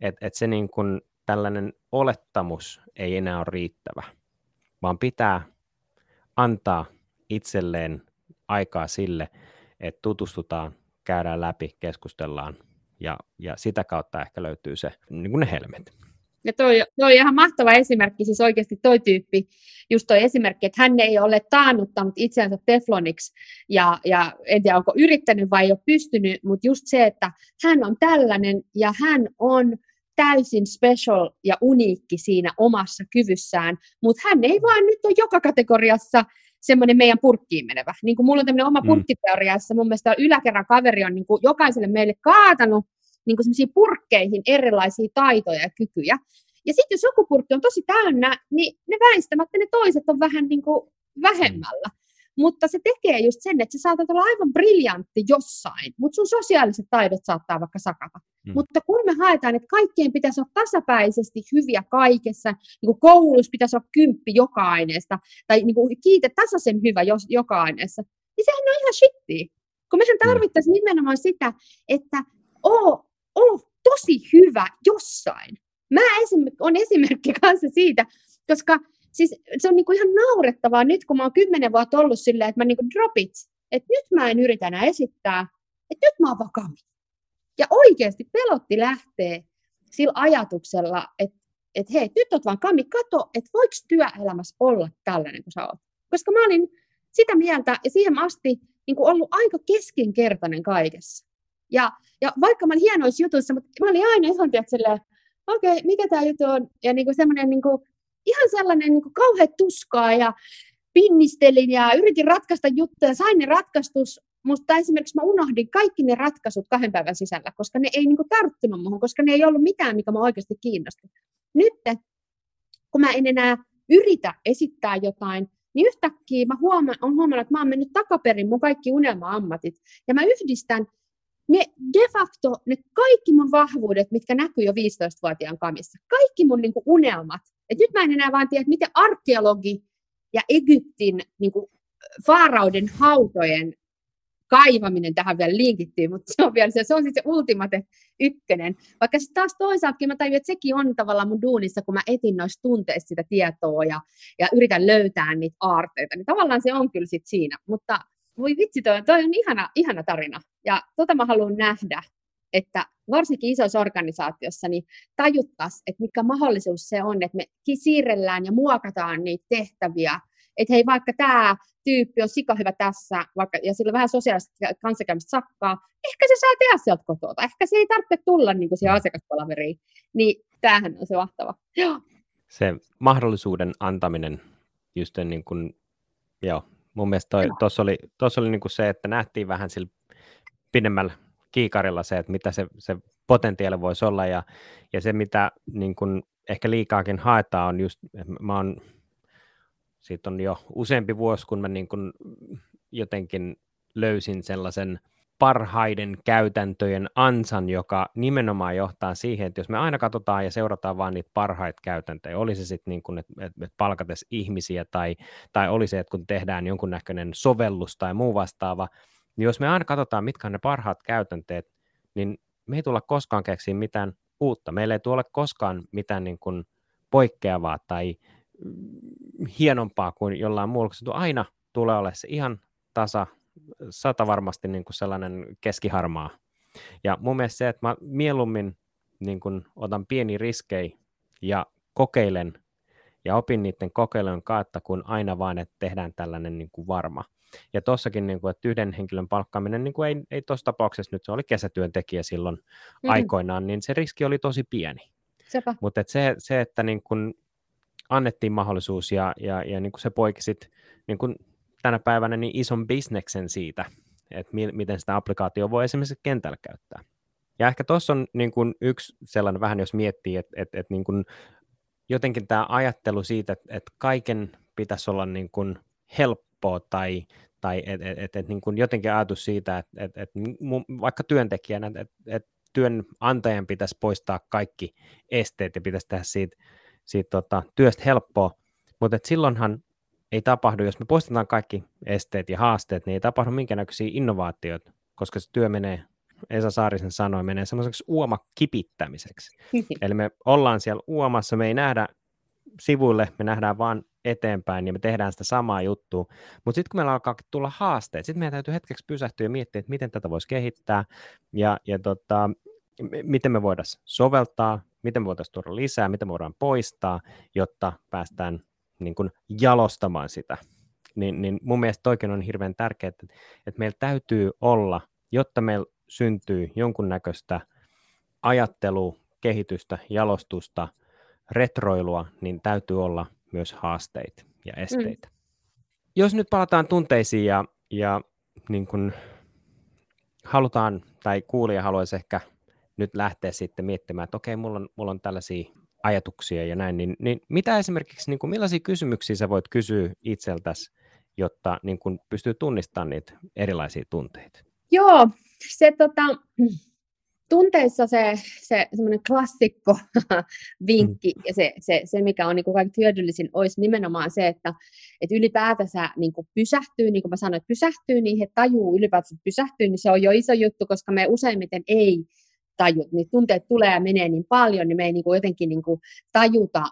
Speaker 2: että et se niin kuin tällainen olettamus ei enää ole riittävä, vaan pitää antaa itselleen aikaa sille, että tutustutaan, käydään läpi, keskustellaan ja, ja sitä kautta ehkä löytyy se, niin kuin ne helmet.
Speaker 1: Ja toi, toi on ihan mahtava esimerkki, siis oikeasti toi tyyppi, just toi esimerkki, että hän ei ole taannuttanut itseänsä tefloniksi, ja, ja en tiedä onko yrittänyt vai ei ole pystynyt, mutta just se, että hän on tällainen, ja hän on täysin special ja uniikki siinä omassa kyvyssään, mutta hän ei vaan nyt ole joka kategoriassa semmoinen meidän purkkiin menevä. Niin kuin mulla on tämmöinen oma mm. purkkiteoriassa, mun mielestä yläkerran kaveri on niin kuin jokaiselle meille kaatanut niin kuin semmoisiin purkkeihin erilaisia taitoja ja kykyjä. Ja sitten jos joku purkki on tosi täynnä, niin ne väistämättä ne toiset on vähän niin kuin vähemmällä. Mutta se tekee just sen, että sä saatat olla aivan briljantti jossain, mutta sun sosiaaliset taidot saattaa vaikka sakata. Mm. Mutta kun me haetaan, että kaikkien pitäisi olla tasapäisesti hyviä kaikessa, niin kuin koulussa pitäisi olla kymppi joka aineesta, tai niin kuin kiite tasaisen hyvä jos, joka aineessa, niin sehän on ihan shitti. Kun mehän mm. tarvittaisiin mm. nimenomaan sitä, että oo, oo tosi hyvä jossain. Mä esim- on esimerkki kanssa siitä, koska siis se on niinku ihan naurettavaa nyt, kun mä oon kymmenen vuotta ollut silleen, että mä niinku drop it, että nyt mä en yritä enää esittää, että nyt mä oon vakami. Ja oikeasti pelotti lähtee sillä ajatuksella, että, että hei, nyt oot vaan kami, kato, että voiko työelämässä olla tällainen kuin sä oot. Koska mä olin sitä mieltä ja siihen asti niin ollut aika keskinkertainen kaikessa. Ja, ja vaikka mä olin hienoissa jutuissa, mutta mä olin aina ihan silleen, okei, okay, mikä tämä juttu on? Ja niin kuin semmoinen niin kuin, ihan sellainen niin kuin kauhean tuskaa ja pinnistelin ja yritin ratkaista juttuja, sain ne ratkaistus, mutta esimerkiksi mä unohdin kaikki ne ratkaisut kahden päivän sisällä, koska ne ei niin kuin tarttunut muuhun, koska ne ei ollut mitään, mikä mä oikeasti kiinnosti. Nyt, kun mä en enää yritä esittää jotain, niin yhtäkkiä mä huomaan, on huomannut, että mä oon mennyt takaperin mun kaikki unelma-ammatit. Ja mä yhdistän ne de facto, ne kaikki mun vahvuudet, mitkä näkyy jo 15-vuotiaan kamissa, kaikki mun niin kuin, unelmat. Et nyt mä en enää vaan tiedä, miten arkeologi ja Egyptin niin kuin, faarauden hautojen kaivaminen tähän vielä linkittyy, mutta se on vielä se, se on siis se ultimate ykkönen. Vaikka sitten taas toisaalta mä tajun, että sekin on tavallaan mun duunissa, kun mä etin noista tunteista sitä tietoa ja, ja yritän löytää niitä aarteita, niin tavallaan se on kyllä sitten siinä. Mutta voi vitsi, toi, toi on ihana, ihana tarina. Ja tota mä haluan nähdä, että varsinkin isossa organisaatiossa niin tajuttaisiin, että mikä mahdollisuus se on, että me siirrellään ja muokataan niitä tehtäviä että hei, vaikka tämä tyyppi on sika hyvä tässä, vaikka, ja sillä vähän sosiaalista kanssakäymistä sakkaa, ehkä se saa tehdä sieltä kotoa, ehkä se ei tarvitse tulla niin kuin siihen asiakaspalaveriin, niin tämähän on se mahtava. Joo.
Speaker 2: Se mahdollisuuden antaminen, just niin kuin, joo, mun mielestä tuossa oli, tossa oli niin kuin se, että nähtiin vähän sillä pidemmällä kiikarilla se, että mitä se, se potentiaali voisi olla, ja, ja se, mitä niin kuin ehkä liikaakin haetaan, on just, mä oon siitä on jo useampi vuosi, kun mä niin kuin jotenkin löysin sellaisen parhaiden käytäntöjen ansan, joka nimenomaan johtaa siihen, että jos me aina katsotaan ja seurataan vain niitä parhaita käytäntöjä, oli se sitten niin kuin, että palkates ihmisiä tai, tai oli se, että kun tehdään jonkunnäköinen sovellus tai muu vastaava, niin jos me aina katsotaan, mitkä on ne parhaat käytänteet, niin me ei tulla koskaan keksiä mitään uutta. Meillä ei tule koskaan mitään niin kuin poikkeavaa tai hienompaa kuin jollain muulla, koska aina tulee olemaan se ihan tasa, sata varmasti niin kuin sellainen keskiharmaa. Ja mun mielestä se, että mä mieluummin niin kuin otan pieni riskejä ja kokeilen ja opin niiden kokeilujen kautta, kun aina vaan, että tehdään tällainen niin kuin varma. Ja tuossakin, niin kuin, että yhden henkilön palkkaaminen, niin kuin ei, ei tuossa tapauksessa nyt, se oli kesätyöntekijä silloin mm-hmm. aikoinaan, niin se riski oli tosi pieni. Mutta se, se, että niin kuin annettiin mahdollisuus ja, ja, ja niin kuin se poiki sit, niin kuin tänä päivänä niin ison bisneksen siitä, että mi- miten sitä applikaatio voi esimerkiksi kentällä käyttää. Ja ehkä tuossa on niin kuin yksi sellainen vähän, jos miettii, että, että, että niin kuin jotenkin tämä ajattelu siitä, että, että kaiken pitäisi olla niin kuin helppoa tai, tai että et, et, et, niin kuin jotenkin ajatus siitä, että et, et, vaikka työntekijänä, että et työnantajan pitäisi poistaa kaikki esteet ja pitäisi tehdä siitä siitä tota, työstä helppoa, mutta et silloinhan ei tapahdu, jos me poistetaan kaikki esteet ja haasteet, niin ei tapahdu minkäännäköisiä innovaatioita, koska se työ menee, Esa Saarisen sanoi, menee semmoiseksi uoma kipittämiseksi. Eli me ollaan siellä uomassa, me ei nähdä sivuille, me nähdään vaan eteenpäin ja me tehdään sitä samaa juttua. Mutta sitten kun meillä alkaa tulla haasteet, sitten meidän täytyy hetkeksi pysähtyä ja miettiä, että miten tätä voisi kehittää ja, ja tota, miten me voidaan soveltaa, miten me voitaisiin tuoda lisää, miten me voidaan poistaa, jotta päästään niin kuin jalostamaan sitä. Niin, niin mun mielestä toikin on hirveän tärkeää, että, että meillä täytyy olla, jotta meillä syntyy jonkunnäköistä ajattelua, kehitystä, jalostusta, retroilua, niin täytyy olla myös haasteita ja mm. esteitä. Mm. Jos nyt palataan tunteisiin ja, ja niin kun halutaan, tai kuulija haluaisi ehkä nyt lähteä sitten miettimään, että okei, mulla on, mulla on tällaisia ajatuksia ja näin, niin, niin mitä esimerkiksi, niin kuin, millaisia kysymyksiä sä voit kysyä itseltäsi, jotta niin kuin, pystyy tunnistamaan niitä erilaisia tunteita?
Speaker 1: Joo, se tota, tunteissa se, se semmoinen klassikko vinkki mm. ja se, se, se, mikä on niin kuin kaikkein hyödyllisin, olisi nimenomaan se, että, että ylipäätänsä niin kuin pysähtyy, niin kuin mä sanoin, että pysähtyy niihin, että tajuu ylipäätänsä pysähtyy, niin se on jo iso juttu, koska me useimmiten ei tajut, niin tunteet tulee ja menee niin paljon, niin me ei niin kuin jotenkin niin kuin tajuta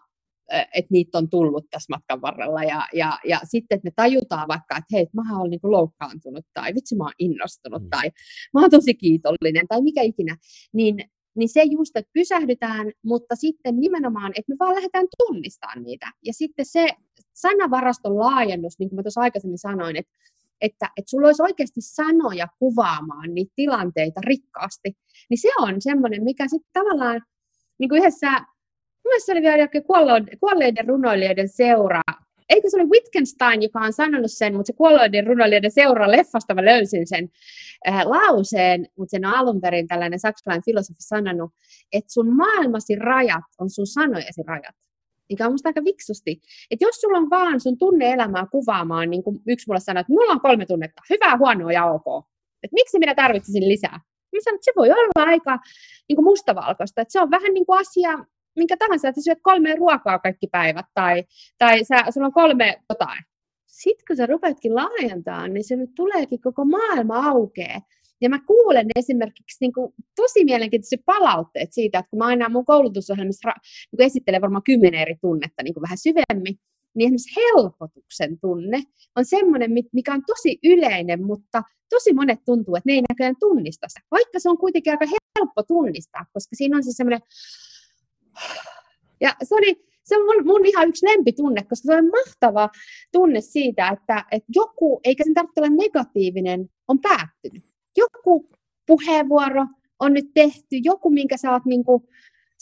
Speaker 1: että niitä on tullut tässä matkan varrella. Ja, ja, ja sitten, että me tajutaan vaikka, että hei, mä oon niin loukkaantunut tai vitsi mä oon innostunut mm. tai mä oon tosi kiitollinen tai mikä ikinä, niin, niin se just, että pysähdytään, mutta sitten nimenomaan, että me vaan lähdetään tunnistamaan niitä. Ja sitten se sanavaraston laajennus, niin kuin mä tuossa aikaisemmin sanoin, että että, että sulla olisi oikeasti sanoja kuvaamaan niitä tilanteita rikkaasti, niin se on semmoinen, mikä sitten tavallaan niin kuin yhdessä se oli vielä jokin kuolleiden runoilijoiden seura. Eikö se oli Wittgenstein, joka on sanonut sen, mutta se kuolleiden runoilijoiden seura leffasta mä löysin sen äh, lauseen, mutta sen on alun perin tällainen saksalainen filosofi sanonut, että sun maailmasi rajat on sun sanojesi rajat mikä on musta aika viksusti. Että jos sulla on vaan sun tunne-elämää kuvaamaan, niin kuin yksi mulle sanoi, että mulla on kolme tunnetta, hyvää, huonoa ja ok. Että miksi minä tarvitsisin lisää? Mä sanoin, että se voi olla aika niin kuin mustavalkoista. Että se on vähän niin kuin asia, minkä tahansa, että syöt kolme ruokaa kaikki päivät tai, tai sä, sulla on kolme jotain. Sitten kun sä rupeatkin laajentamaan, niin se nyt tuleekin koko maailma aukeaa. Ja mä kuulen esimerkiksi niin kuin, tosi mielenkiintoisia palautteet siitä, että kun mä aina mun koulutusohjelmissa niin kuin esittelen varmaan kymmenen eri tunnetta niin kuin vähän syvemmin, niin esimerkiksi helpotuksen tunne on semmoinen, mikä on tosi yleinen, mutta tosi monet tuntuu, että ne ei näköjään tunnista sitä, vaikka se on kuitenkin aika helppo tunnistaa, koska siinä on se semmoinen ja se, oli, se on mun, mun ihan yksi lempitunne, koska se on mahtava tunne siitä, että, että joku, eikä sen tarvitse olla negatiivinen, on päättynyt. Joku puheenvuoro on nyt tehty, joku, minkä sä oot niin kuin,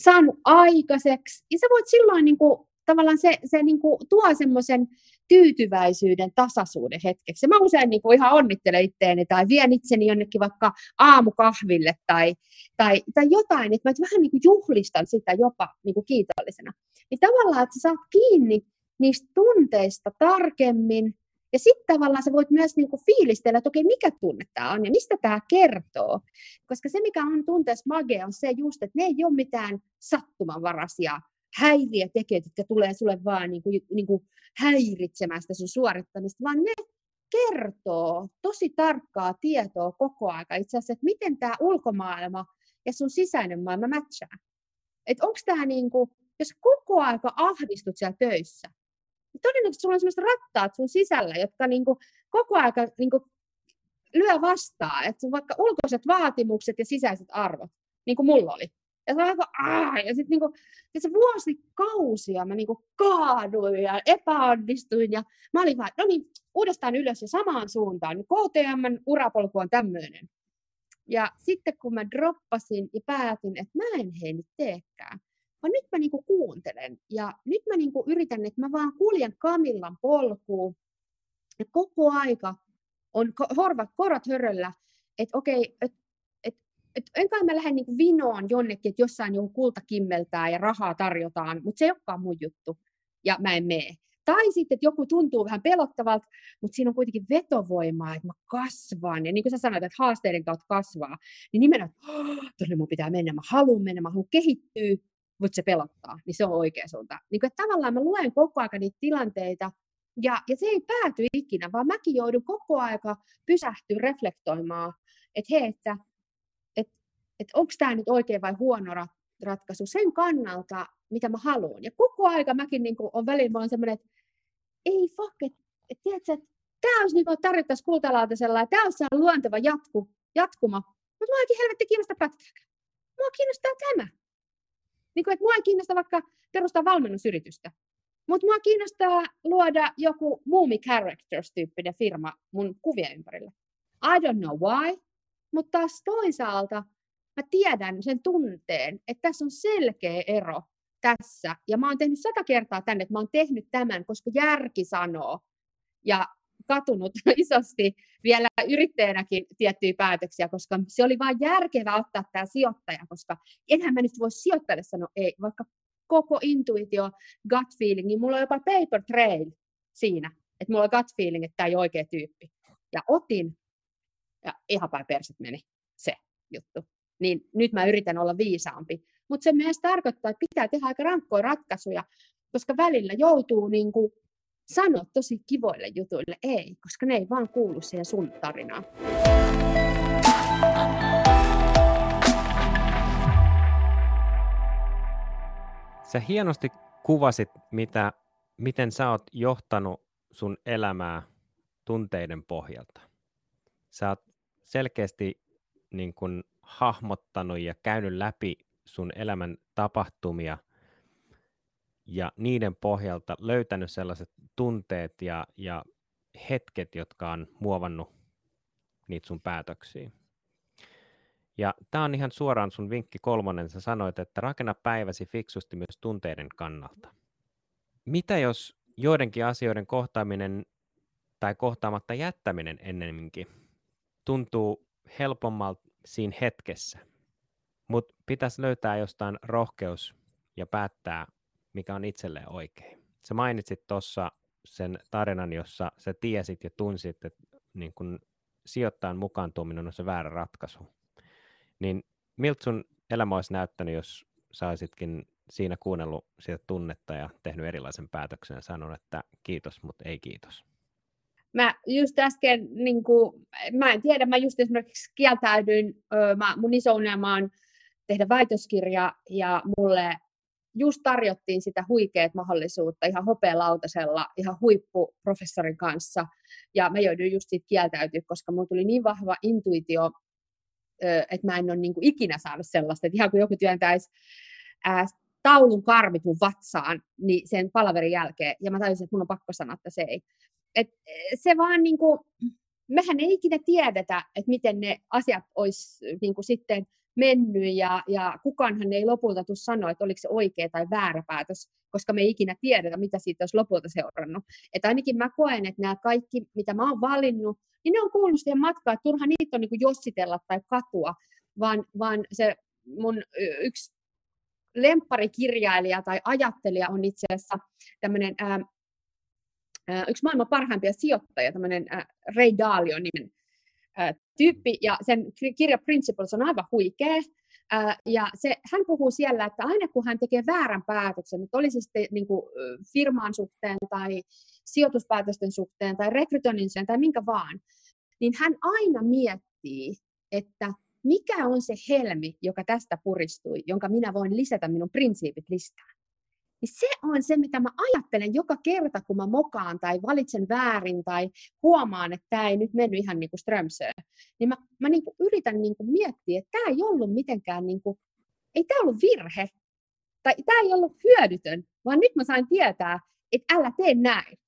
Speaker 1: saanut aikaiseksi. Ja sä voit silloin niin kuin, tavallaan se, se niin kuin, tuo semmoisen tyytyväisyyden tasaisuuden hetkeksi. Mä usein niin kuin ihan onnittelen itteeni tai vien itseni jonnekin vaikka aamukahville tai, tai, tai jotain, että mä vähän niin kuin juhlistan sitä jopa niin kuin kiitollisena. Niin tavallaan, että sä saat kiinni niistä tunteista tarkemmin, ja sitten tavallaan sä voit myös niinku fiilistellä, että okei, mikä tunne tämä on ja mistä tämä kertoo. Koska se, mikä on tunteessa magia, on se just, että ne ei ole mitään sattumanvaraisia häiriötekijät, jotka tulee sulle vaan niin kuin, niin kuin häiritsemään sitä sun suorittamista, vaan ne kertoo tosi tarkkaa tietoa koko aika itse asiassa, että miten tämä ulkomaailma ja sun sisäinen maailma matchaa. Että onko tämä niin kuin, jos koko aika ahdistut siellä töissä, niin todennäköisesti sulla on sellaiset rattaat sun sisällä, jotka niin kuin koko aika niin kuin lyö vastaan, että vaikka ulkoiset vaatimukset ja sisäiset arvot, niin kuin mulla oli, ja se on aika, aah, ja sitten niinku, sit se vuosikausia mä niinku kaaduin ja epäonnistuin ja mä olin vaan, no niin, uudestaan ylös ja samaan suuntaan. Niin KTM urapolku on tämmöinen. Ja sitten kun mä droppasin ja päätin, että mä en hei nyt teekään, vaan nyt mä niinku kuuntelen. Ja nyt mä niinku yritän, että mä vaan kuljen Kamillan polkuun. Ja koko aika on horvat, korot höröllä, että okei, että et enkä mä lähde niin vinoon jonnekin, että jossain joku kulta kimmeltää ja rahaa tarjotaan, mutta se ei olekaan mun juttu. Ja mä en mene. Tai sitten, että joku tuntuu vähän pelottavalta, mutta siinä on kuitenkin vetovoimaa, että mä kasvan. Ja niin kuin sä sanoit, että haasteiden kautta kasvaa, niin nimenomaan, että oh, tonne mun pitää mennä, mä haluan mennä, mä haluan kehittyä, mutta se pelottaa, niin se on oikea suunta. Niin kuin, että tavallaan mä luen koko ajan niitä tilanteita, ja, ja se ei pääty ikinä, vaan mäkin joudun koko aika pysähtyä reflektoimaan, että hei, että että onko tämä nyt oikein vai huono ratkaisu sen kannalta, mitä mä haluan. Ja koko aika mäkin niin on välillä, mä semmoinen, että ei fuck, että et, tiedätkö, että tämä olisi niin kuin kultalautasella ja tämä olisi luonteva jatku, jatkuma. Mutta mua ei helvetti kiinnosta pätkääkään. Mua kiinnostaa tämä. Niin kuin, että mua ei kiinnosta vaikka perustaa valmennusyritystä. Mutta mua kiinnostaa luoda joku Moomy Characters-tyyppinen firma mun kuvien ympärille. I don't know why, mutta taas toisaalta mä tiedän sen tunteen, että tässä on selkeä ero tässä. Ja mä oon tehnyt sata kertaa tänne, että mä oon tehnyt tämän, koska järki sanoo. Ja katunut isosti vielä yrittäjänäkin tiettyjä päätöksiä, koska se oli vain järkevää ottaa tämä sijoittaja, koska enhän mä nyt voi sijoittajalle sanoa ei, vaikka koko intuitio, gut feeling, niin mulla on jopa paper trail siinä, että mulla on gut feeling, että tämä ei ole oikea tyyppi. Ja otin, ja ihan päin perset meni se juttu. niin nyt mä yritän olla viisaampi. Mutta se myös tarkoittaa, että pitää tehdä aika rankkoja ratkaisuja, koska välillä joutuu niin kuin sanoa tosi kivoille jutuille ei, koska ne ei vaan kuulu siihen sun tarinaan.
Speaker 2: Sä hienosti kuvasit, mitä, miten sä oot johtanut sun elämää tunteiden pohjalta. Sä oot selkeästi niin kun, hahmottanut ja käynyt läpi sun elämän tapahtumia ja niiden pohjalta löytänyt sellaiset tunteet ja, ja hetket, jotka on muovannut niitä sun päätöksiä. Ja tämä on ihan suoraan sun vinkki kolmonen. Sä sanoit, että rakenna päiväsi fiksusti myös tunteiden kannalta. Mitä jos joidenkin asioiden kohtaaminen tai kohtaamatta jättäminen ennemminkin tuntuu helpommalta siinä hetkessä, mutta pitäisi löytää jostain rohkeus ja päättää, mikä on itselleen oikein. Sä mainitsit tuossa sen tarinan, jossa sä tiesit ja tunsit, että niin kun sijoittajan mukaan tuominen on se väärä ratkaisu. Niin miltä sun elämä olisi näyttänyt, jos saisitkin siinä kuunnellut sitä tunnetta ja tehnyt erilaisen päätöksen ja sanonut, että kiitos, mutta ei kiitos?
Speaker 1: Mä just äsken, niin kuin, mä en tiedä, mä just esimerkiksi kieltäydyin, mä, mun iso unelma on tehdä väitöskirja ja mulle just tarjottiin sitä huikeat mahdollisuutta ihan hopealautasella, ihan huippuprofessorin kanssa. Ja mä jouduin just siitä kieltäytyä, koska mulla tuli niin vahva intuitio, että mä en ole niin kuin ikinä saanut sellaista, että ihan kun joku työntäisi taulun karmit mun vatsaan, niin sen palaverin jälkeen, ja mä tajusin, että mun on pakko sanoa, että se ei. Et se vaan niin kuin, mehän ei ikinä tiedetä, että miten ne asiat olisi niin kuin sitten mennyt ja, ja kukaanhan ei lopulta tule sanoa, että oliko se oikea tai väärä päätös, koska me ei ikinä tiedetä, mitä siitä olisi lopulta seurannut. Että ainakin mä koen, että nämä kaikki, mitä mä oon valinnut, niin ne on kuulunut siihen matkaan, että turha niitä on niin jossitella tai katua, vaan, vaan se mun yksi lempparikirjailija tai ajattelija on itse asiassa tämmöinen ää, yksi maailman parhaimpia sijoittajia, tämmöinen Ray Dalio nimen tyyppi, ja sen kirja Principles on aivan huikea. Ja se, hän puhuu siellä, että aina kun hän tekee väärän päätöksen, että olisi sitten niin kuin suhteen tai sijoituspäätösten suhteen tai rekrytoinnin suhteen tai minkä vaan, niin hän aina miettii, että mikä on se helmi, joka tästä puristui, jonka minä voin lisätä minun prinsiipit listaan. Niin se on se, mitä mä ajattelen joka kerta, kun mä mokaan tai valitsen väärin tai huomaan, että tämä ei nyt mennyt ihan niin kuin Strömsöön. Niin mä, mä niin kuin yritän niin kuin miettiä, että tämä ei ollut mitenkään, niin kuin, ei tämä ollut virhe. Tai tämä ei ollut hyödytön, vaan nyt mä sain tietää, että älä tee näin.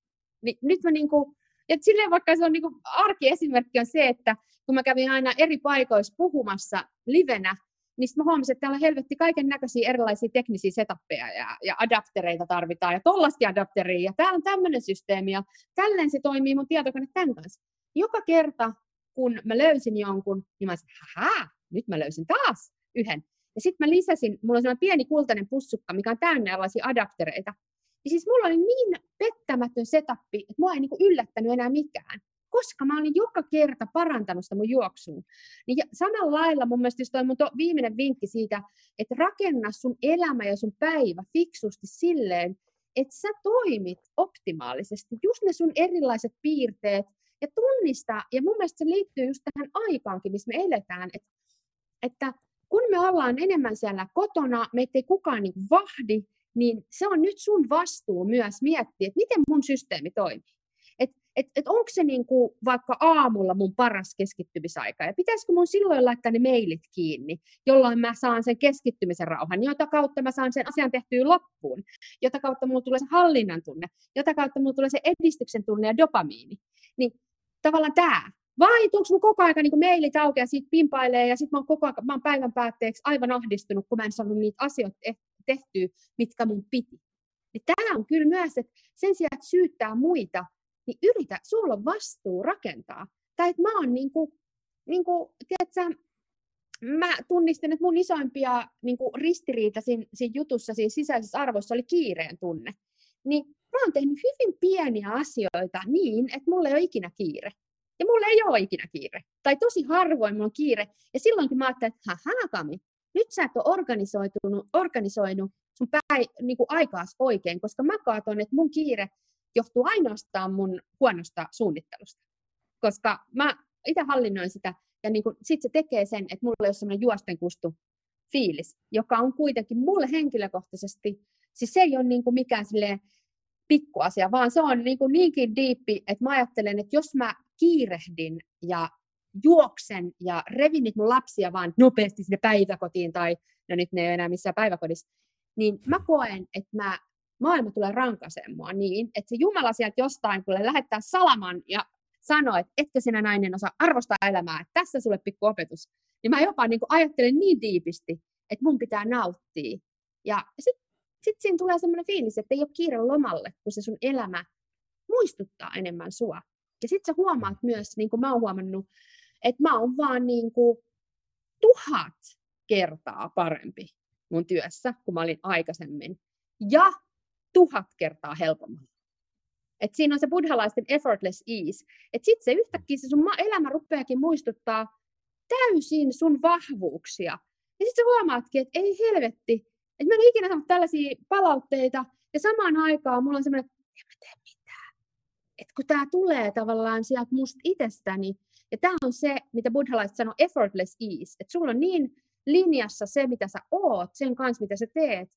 Speaker 1: Niin nyt mä niin kuin, että silleen vaikka se on niin kuin arkiesimerkki on se, että kun mä kävin aina eri paikoissa puhumassa livenä, niin sitten mä huomasin, että täällä on helvetti kaiken näköisiä erilaisia teknisiä setappeja ja, ja adaptereita tarvitaan ja tollaisia adapteria ja täällä on tämmöinen systeemi ja tälleen se toimii mun tietokone tämän kanssa. Joka kerta, kun mä löysin jonkun, niin mä sanoin, nyt mä löysin taas yhden. Ja sitten mä lisäsin, mulla on sellainen pieni kultainen pussukka, mikä on täynnä erilaisia adaptereita. Ja siis mulla oli niin pettämätön setappi, että mua ei niinku yllättänyt enää mikään koska mä olin joka kerta parantanut sitä mun juoksua. Niin samalla lailla mun mielestä toi mun to, viimeinen vinkki siitä, että rakenna sun elämä ja sun päivä fiksusti silleen, että sä toimit optimaalisesti, just ne sun erilaiset piirteet, ja tunnista, ja mun mielestä se liittyy just tähän aikaankin, missä me eletään, että, että kun me ollaan enemmän siellä kotona, meitä ei kukaan niin vahdi, niin se on nyt sun vastuu myös miettiä, että miten mun systeemi toimii että et onko se niinku vaikka aamulla mun paras keskittymisaika, ja pitäisikö mun silloin laittaa ne mailit kiinni, jolloin mä saan sen keskittymisen rauhan, jota kautta mä saan sen asian tehtyä loppuun, jota kautta mulla tulee se hallinnan tunne, jota kautta mulla tulee se edistyksen tunne ja dopamiini. Niin tavallaan tämä. Vai onko mun koko ajan niin mailit auki ja siitä pimpailee ja sitten mä oon koko ajan, mä oon päivän päätteeksi aivan ahdistunut, kun mä en saanut niitä asioita tehtyä, mitkä mun piti. Niin tämä on kyllä myös, että sen sijaan, että syyttää muita, niin yritä, sulla on vastuu rakentaa. Tai että mä oon niin kuin, niin kuin, tiedätkö, mä tunnistin, että mun isoimpia niin kuin ristiriita siinä, siinä jutussa, siinä sisäisessä arvossa oli kiireen tunne. Niin mä oon tehnyt hyvin pieniä asioita niin, että mulla ei ole ikinä kiire. Ja mulla ei ole ikinä kiire. Tai tosi harvoin mulla on kiire. Ja silloinkin mä ajattelin, että haha Kami, nyt sä et ole organisoinut, organisoinut sun päi, niin kuin aikaas oikein, koska mä kaaton, että mun kiire johtuu ainoastaan mun huonosta suunnittelusta. Koska mä itse hallinnoin sitä, ja niin sitten se tekee sen, että mulla ei ole semmoinen juostenkustu fiilis, joka on kuitenkin mulle henkilökohtaisesti, siis se ei ole niin kuin mikään silleen pikkuasia, vaan se on niin kuin niinkin diippi, että mä ajattelen, että jos mä kiirehdin ja juoksen ja revin mun lapsia vaan nopeasti sinne päiväkotiin, tai no nyt ne ei ole enää missään päiväkodissa, niin mä koen, että mä, maailma tulee rankaseen mua niin, että se Jumala sieltä jostain kuule lähettää salaman ja sanoo, että etkö sinä nainen osaa arvostaa elämää, että tässä sulle pikku opetus. Niin mä jopa niin ajattelen niin diipisti, että mun pitää nauttia. Ja sitten sit siinä tulee semmoinen fiilis, että ei ole kiire lomalle, kun se sun elämä muistuttaa enemmän sua. Ja sitten sä huomaat myös, niin kuin mä oon huomannut, että mä oon vaan niin kuin tuhat kertaa parempi mun työssä, kun mä olin aikaisemmin. Ja tuhat kertaa helpommalla. Et siinä on se buddhalaisten effortless ease. Että sitten se yhtäkkiä se sun elämä rupeakin muistuttaa täysin sun vahvuuksia. Ja sitten sä huomaatkin, että ei helvetti, että mä en ikinä saanut tällaisia palautteita. Ja samaan aikaan mulla on semmoinen, että en mä tee mitään. Että kun tämä tulee tavallaan sieltä musta itsestäni, ja tämä on se, mitä buddhalaiset sanoo, effortless ease. Että sulla on niin linjassa se, mitä sä oot, sen kanssa, mitä sä teet,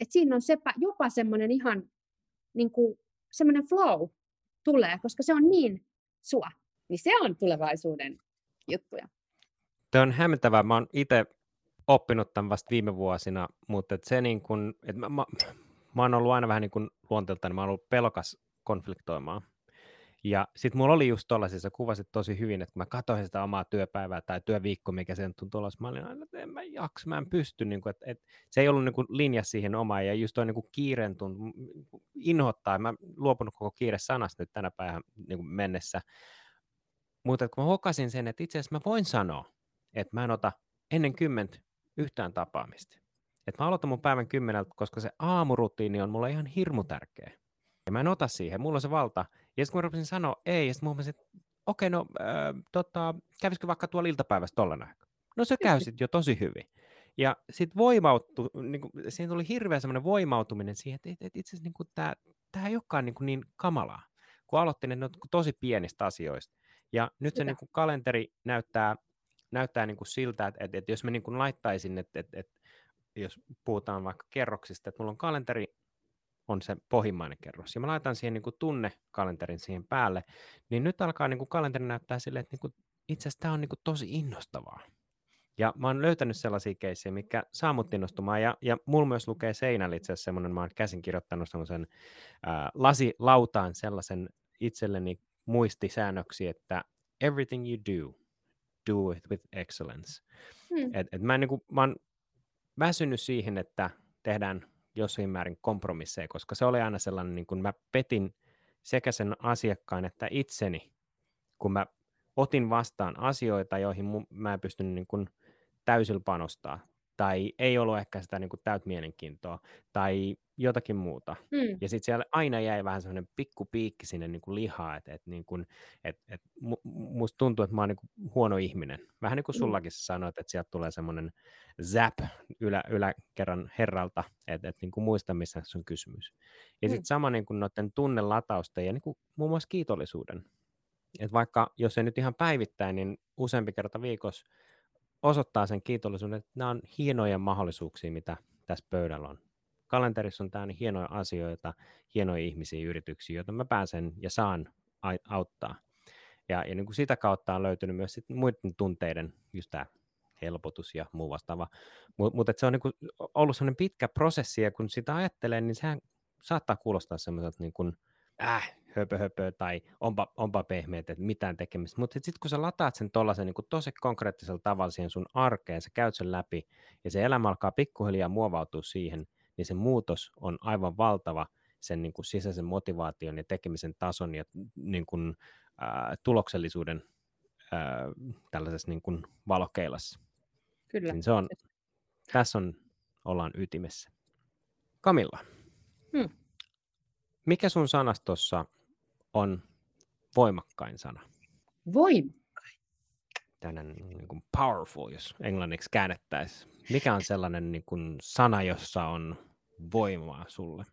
Speaker 1: että siinä on sepä, jopa semmoinen ihan niin kuin, semmoinen flow tulee, koska se on niin sua. Niin se on tulevaisuuden juttuja.
Speaker 2: Tämä on hämmentävää. Mä oon itse oppinut tämän vasta viime vuosina, mutta et se niin kun, et mä, mä, mä oon ollut aina vähän niin kuin luonteeltani, mä oon ollut pelokas konfliktoimaan. Ja sitten mulla oli just tollaisia, sä kuvasit tosi hyvin, että kun mä katsoin sitä omaa työpäivää tai työviikko, mikä sen tuntui olla, mä olin aina, että en mä jaksa, mä en pysty, niin kuin, että, että se ei ollut niin kuin linja siihen omaan, ja just toi niin kuin kiireen tuntu, inhottaa, mä luopunut koko kiire sanasta nyt tänä päivänä niin kuin mennessä, mutta kun mä huokasin sen, että itse asiassa mä voin sanoa, että mä en ota ennen kymmentä yhtään tapaamista. Että mä aloitan mun päivän kymmeneltä, koska se aamurutiini on mulle ihan hirmu tärkeä. Ja mä en ota siihen, mulla on se valta. Ja sitten kun mä rupesin sanoa ei, ja sitten mä huomasin, että okei, okay, no äh, tota, kävisikö vaikka tuolla iltapäivässä tollen aikaa? No se käy sitten jo tosi hyvin. Ja sitten voimauttu, niin kuin, siinä tuli hirveä semmoinen voimautuminen siihen, että, että, että itse asiassa niin tämä, tämä ei olekaan niin, kuin niin kamalaa, kun aloittin, että ne on tosi pienistä asioista. Ja nyt se niin kuin kalenteri näyttää, näyttää niin kuin siltä, että, että, että jos mä niin kuin laittaisin, että, että, että jos puhutaan vaikka kerroksista, että mulla on kalenteri on se pohjimmainen kerros. Ja mä laitan siihen niin kuin tunnekalenterin siihen päälle, niin nyt alkaa niin kuin kalenteri näyttää silleen, että niin kuin, itse asiassa tämä on niin kuin tosi innostavaa. Ja mä oon löytänyt sellaisia keissejä, mikä saa mut innostumaan, ja, ja mulla myös lukee seinällä itse asiassa semmoinen, mä oon käsin kirjoittanut semmoisen äh, lasilautaan sellaisen itselleni muistisäännöksi, että everything you do, do it with excellence. Hmm. Et, et mä, en, niin kuin, mä oon väsynyt siihen, että tehdään jossain määrin kompromisseja, koska se oli aina sellainen, niin kuin mä petin sekä sen asiakkaan että itseni, kun mä otin vastaan asioita, joihin mä en pystynyt niin kuin täysillä panostaa, tai ei ollut ehkä sitä niin kuin täyt mielenkiintoa, tai jotakin muuta. Mm. Ja sitten siellä aina jäi vähän semmoinen pikku piikki sinne niin kuin lihaa, että et, niin kuin, et, et, musta tuntuu, että mä oon niin kuin huono ihminen. Vähän niin kuin mm. sullakin sanoit, että sieltä tulee semmoinen zap ylä, yläkerran herralta, että et, niin kuin muista, missä on kysymys. Ja mm. sitten sama niin kuin noiden tunnelatausten ja niin kuin muun muassa kiitollisuuden. Että vaikka jos ei nyt ihan päivittäin, niin useampi kerta viikossa osoittaa sen kiitollisuuden, että nämä on hienoja mahdollisuuksia, mitä tässä pöydällä on kalenterissa on täynnä hienoja asioita, hienoja ihmisiä, yrityksiä, joita mä pääsen ja saan auttaa. Ja, ja niin kuin sitä kautta on löytynyt myös sit muiden tunteiden, just tämä helpotus ja muu vastaava. Mutta mut, se on niin kuin ollut sellainen pitkä prosessi, ja kun sitä ajattelee, niin sehän saattaa kuulostaa semmoiselta niin kuin, äh, höpö, höpö, tai onpa, onpa pehmeät, että mitään tekemistä. Mutta sitten kun sä lataat sen tuollaisen niin tosi konkreettisella tavalla siihen sun arkeen, sä käyt sen läpi, ja se elämä alkaa pikkuhiljaa muovautua siihen, niin se muutos on aivan valtava sen niin kuin sisäisen motivaation ja tekemisen tason ja niin kuin, ää, tuloksellisuuden ää, tällaisessa niin kuin valokeilassa.
Speaker 1: Kyllä.
Speaker 2: Niin se on, tässä on, ollaan ytimessä. Kamilla, hmm. mikä sun sanastossa on voimakkain sana?
Speaker 1: Voimakkain.
Speaker 2: Tänään niin kuin powerful, jos englanniksi käännettäisiin. Mikä on sellainen niin kuin sana, jossa on voimaa sulle?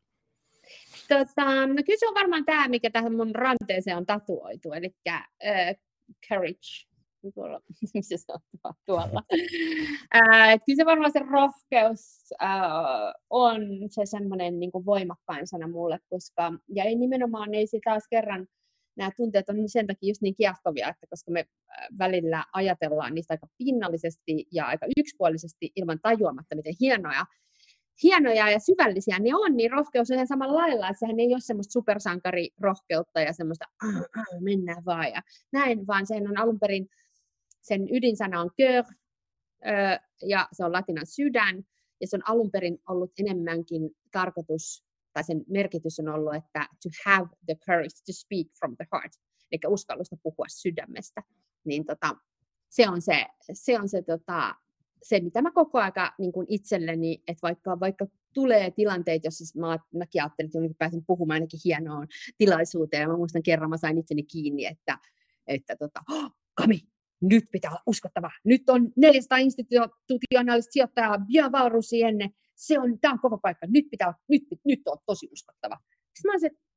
Speaker 1: Tota, no kyllä se on varmaan tämä, mikä tähän mun ranteeseen on tatuoitu, eli äh, courage. Tuolla, missä se on tuolla. äh, kyllä se varmaan se rohkeus äh, on se semmoinen niin voimakkain sana mulle, koska, ja ei nimenomaan, ei sitä taas kerran, nämä tunteet on sen takia just niin kiehtovia, että koska me välillä ajatellaan niistä aika pinnallisesti ja aika yksipuolisesti ilman tajuamatta, miten hienoja hienoja ja syvällisiä ne on, niin rohkeus on ihan samalla lailla, että sehän ei ole semmoista supersankarirohkeutta ja semmoista mennään vaan ja näin, vaan sehän on alun perin, sen ydinsana on cœur, ja se on latinan sydän, ja se on alun perin ollut enemmänkin tarkoitus, tai sen merkitys on ollut, että to have the courage to speak from the heart, eli uskallusta puhua sydämestä, niin tota, se on se, se, on se tota, se, mitä mä koko aika niin kuin itselleni, että vaikka, vaikka tulee tilanteita, jossa mä, mäkin ajattelin, että pääsin puhumaan ainakin hienoon tilaisuuteen, ja mä muistan kerran mä sain itseni kiinni, että, että tota, oh, Kami, nyt pitää olla uskottava. Nyt on 400 institutionaalista sijoittajaa, Valrusi ennen. Se on, tämä on kova paikka. Nyt pitää nyt, nyt on tosi uskottava. Sitten mä olisin, että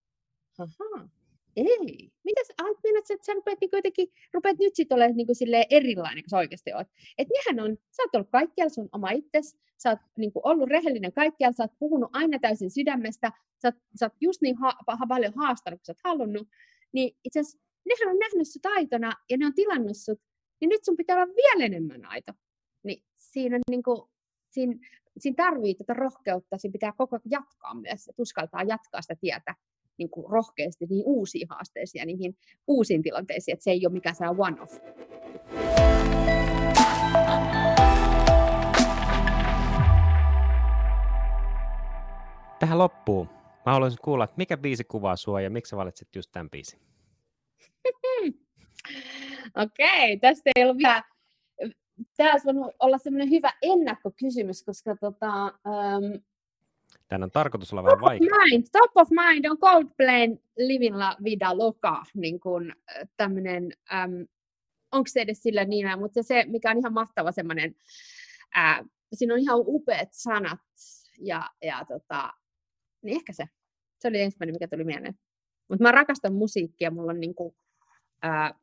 Speaker 1: ei. Mitä sä, meinaat, että sä rupeat niin jotenkin, rupeat nyt sitten olemaan niin kuin erilainen, kun sä oikeasti oot. Että nehän on, sä oot ollut kaikkialla sun oma itsesi, sä oot niin kuin ollut rehellinen kaikkialla, sä oot puhunut aina täysin sydämestä, sä oot, sä oot just niin ha, ha, paljon haastanut, kun sä oot halunnut, niin itse asiassa nehän on nähnyt sut aitona ja ne on tilannut sut, niin nyt sun pitää olla vielä enemmän aito. Niin siinä, niin kuin, siinä, siinä tarvii tätä rohkeutta, siinä pitää koko ajan jatkaa myös, että uskaltaa jatkaa sitä tietä niin kuin rohkeasti niihin uusiin haasteisiin ja niihin uusiin tilanteisiin, että se ei ole mikään se one-off.
Speaker 2: Tähän loppuun. Mä haluaisin kuulla, että mikä biisi kuvaa sua ja miksi sä valitsit just tämän biisin?
Speaker 1: Okei, okay, tästä ei ollut vielä tämä olisi voinut olla semmoinen hyvä ennakkokysymys, koska tota, um,
Speaker 2: Tämän on tarkoitus olla vähän vaikea.
Speaker 1: Mind, top of mind on Coldplayn Living La Vida Loca, niin kuin tämmöinen, äm, onko se edes sillä nimeä, mutta se, mikä on ihan mahtava semmoinen, ää, siinä on ihan upeat sanat, ja, ja tota, niin ehkä se. Se oli ensimmäinen, mikä tuli mieleen. Mutta mä rakastan musiikkia, mulla on niin kuin, ää,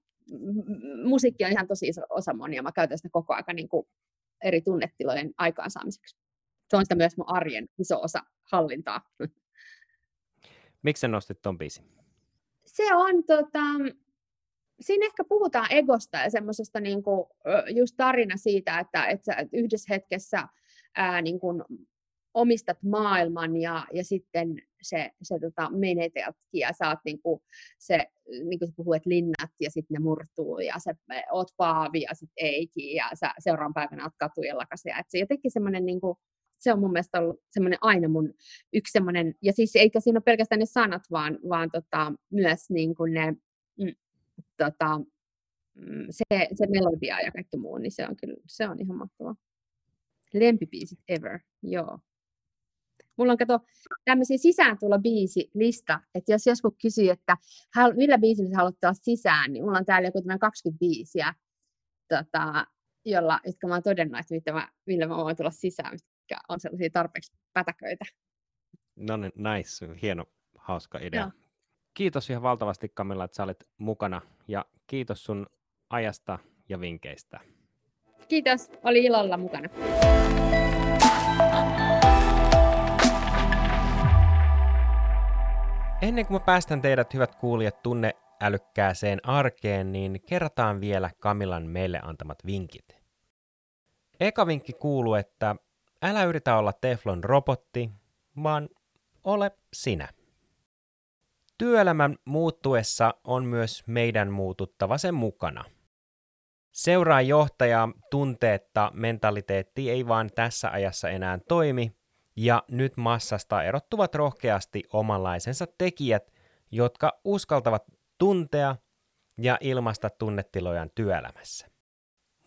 Speaker 1: musiikki on ihan tosi iso osa monia, mä käytän sitä koko ajan niin kuin eri tunnetilojen aikaansaamiseksi se on sitä myös mun arjen iso osa hallintaa.
Speaker 2: Miksi sä nostit ton biisin?
Speaker 1: Se on tota, siinä ehkä puhutaan egosta ja semmoisesta niin just tarina siitä, että, että sä yhdessä hetkessä ää, niin kuin omistat maailman ja, ja sitten se, se tota, meneteltkin ja oot niin kuin, se, niin kuin puhuit, linnat ja sitten ne murtuu ja sä oot paavi ja sitten eikin ja sä seuraavan päivänä oot katujen lakasia. Et se jotenkin semmoinen niin kuin, se on mun mielestä ollut semmoinen aina mun yksi semmoinen, ja siis eikä siinä ole pelkästään ne sanat, vaan, vaan tota, myös niin kuin ne, mm, tota, mm, se, se melodia ja kaikki muu, niin se on kyllä, se on ihan mahtavaa. Lempibiisit ever, joo. Mulla on kato tämmöisiä sisään tulla biisi lista, että jos joskus kysyy, että millä biisillä sä haluat tulla sisään, niin mulla on täällä joku 20 biisiä, tota, jolla, jotka mä oon todennut, että mitä mä, millä mä voin tulla sisään, mitkä on sellaisia tarpeeksi pätäköitä.
Speaker 2: No niin, nice. Hieno, hauska idea. Joo. Kiitos ihan valtavasti Kamilla, että sä olet mukana ja kiitos sun ajasta ja vinkkeistä.
Speaker 1: Kiitos, oli ilolla mukana.
Speaker 2: Ennen kuin mä päästän teidät, hyvät kuulijat, tunne älykkääseen arkeen, niin kerrataan vielä Kamilan meille antamat vinkit. Eka vinkki kuuluu, että Älä yritä olla Teflon robotti, vaan ole sinä. Työelämän muuttuessa on myös meidän muututtava sen mukana. Seuraa johtaja tunteetta mentaliteetti ei vaan tässä ajassa enää toimi, ja nyt massasta erottuvat rohkeasti omanlaisensa tekijät, jotka uskaltavat tuntea ja ilmaista tunnetilojaan työelämässä.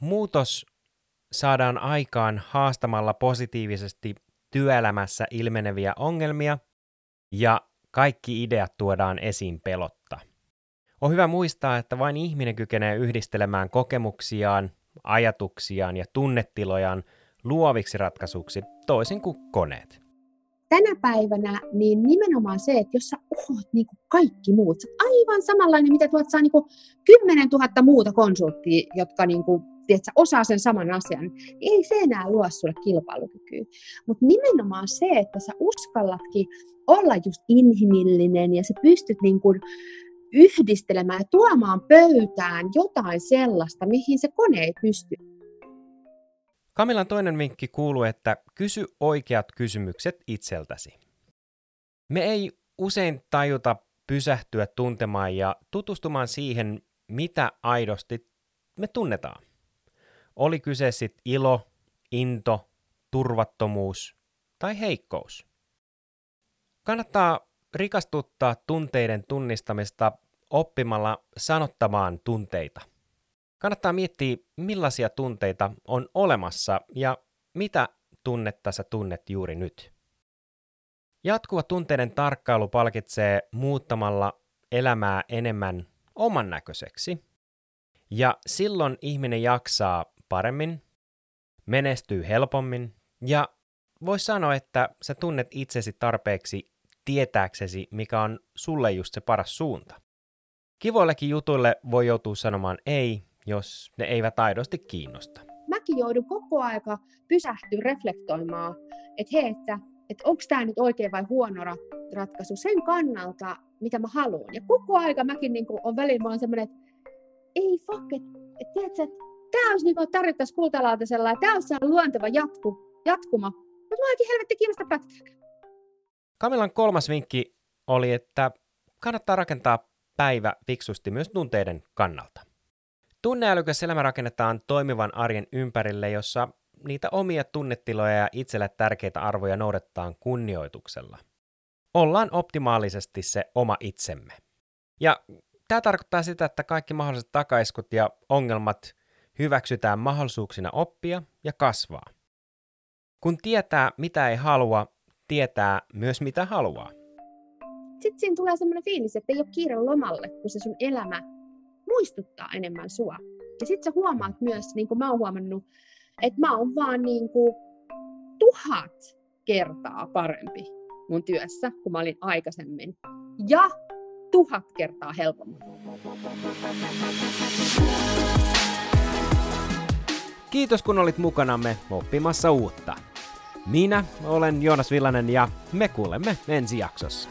Speaker 2: Muutos saadaan aikaan haastamalla positiivisesti työelämässä ilmeneviä ongelmia ja kaikki ideat tuodaan esiin pelotta. On hyvä muistaa, että vain ihminen kykenee yhdistelemään kokemuksiaan, ajatuksiaan ja tunnetilojaan luoviksi ratkaisuksi toisin kuin koneet.
Speaker 1: Tänä päivänä niin nimenomaan se, että jos sä oot niin kuin kaikki muut, sä aivan samanlainen, mitä tuot saa niin kuin 10 000 muuta konsulttia, jotka niin kuin, tiedätkö, osaa sen saman asian, niin ei se enää luo sulle kilpailukykyä. Mutta nimenomaan se, että sä uskallatkin olla just inhimillinen ja sä pystyt niin kuin yhdistelemään ja tuomaan pöytään jotain sellaista, mihin se kone ei pysty.
Speaker 2: Kamilan toinen vinkki kuuluu, että kysy oikeat kysymykset itseltäsi. Me ei usein tajuta pysähtyä tuntemaan ja tutustumaan siihen, mitä aidosti me tunnetaan. Oli kyse sitten ilo, into, turvattomuus tai heikkous. Kannattaa rikastuttaa tunteiden tunnistamista oppimalla sanottamaan tunteita. Kannattaa miettiä, millaisia tunteita on olemassa ja mitä tunnetta sä tunnet juuri nyt. Jatkuva tunteiden tarkkailu palkitsee muuttamalla elämää enemmän oman näköiseksi. Ja silloin ihminen jaksaa paremmin, menestyy helpommin ja voisi sanoa, että sä tunnet itsesi tarpeeksi tietääksesi, mikä on sulle just se paras suunta. Kivoillekin jutuille voi joutua sanomaan ei, jos ne eivät aidosti kiinnosta.
Speaker 1: Mäkin joudun koko aika pysähtyä reflektoimaan, että hei, että, että onko tämä nyt oikein vai huono ratkaisu sen kannalta, mitä mä haluan. Ja koko aika mäkin niin on välillä, mä semmoinen, että ei fuck, että et, tiedätkö, että tämä olisi niin kuin tarvittaisiin kultalautasella ja tämä olisi luonteva jatku, jatkuma. Mutta mä helvetti kiinnostaa pätkääkään.
Speaker 2: Kamilan kolmas vinkki oli, että kannattaa rakentaa päivä fiksusti myös tunteiden kannalta. Tunneälykäs elämä rakennetaan toimivan arjen ympärille, jossa niitä omia tunnetiloja ja itselle tärkeitä arvoja noudatetaan kunnioituksella. Ollaan optimaalisesti se oma itsemme. Ja tämä tarkoittaa sitä, että kaikki mahdolliset takaiskut ja ongelmat hyväksytään mahdollisuuksina oppia ja kasvaa. Kun tietää, mitä ei halua, tietää myös, mitä haluaa.
Speaker 1: Sitten siinä tulee sellainen fiilis, että ei ole kiire lomalle, kun se sun elämä muistuttaa enemmän sua. Ja sitten sä huomaat myös, niin kuin mä oon huomannut, että mä oon vaan niin kuin tuhat kertaa parempi mun työssä, kun mä olin aikaisemmin. Ja tuhat kertaa helpommin.
Speaker 2: Kiitos kun olit mukanamme oppimassa uutta. Minä olen Joonas Villanen ja me kuulemme ensi jaksossa.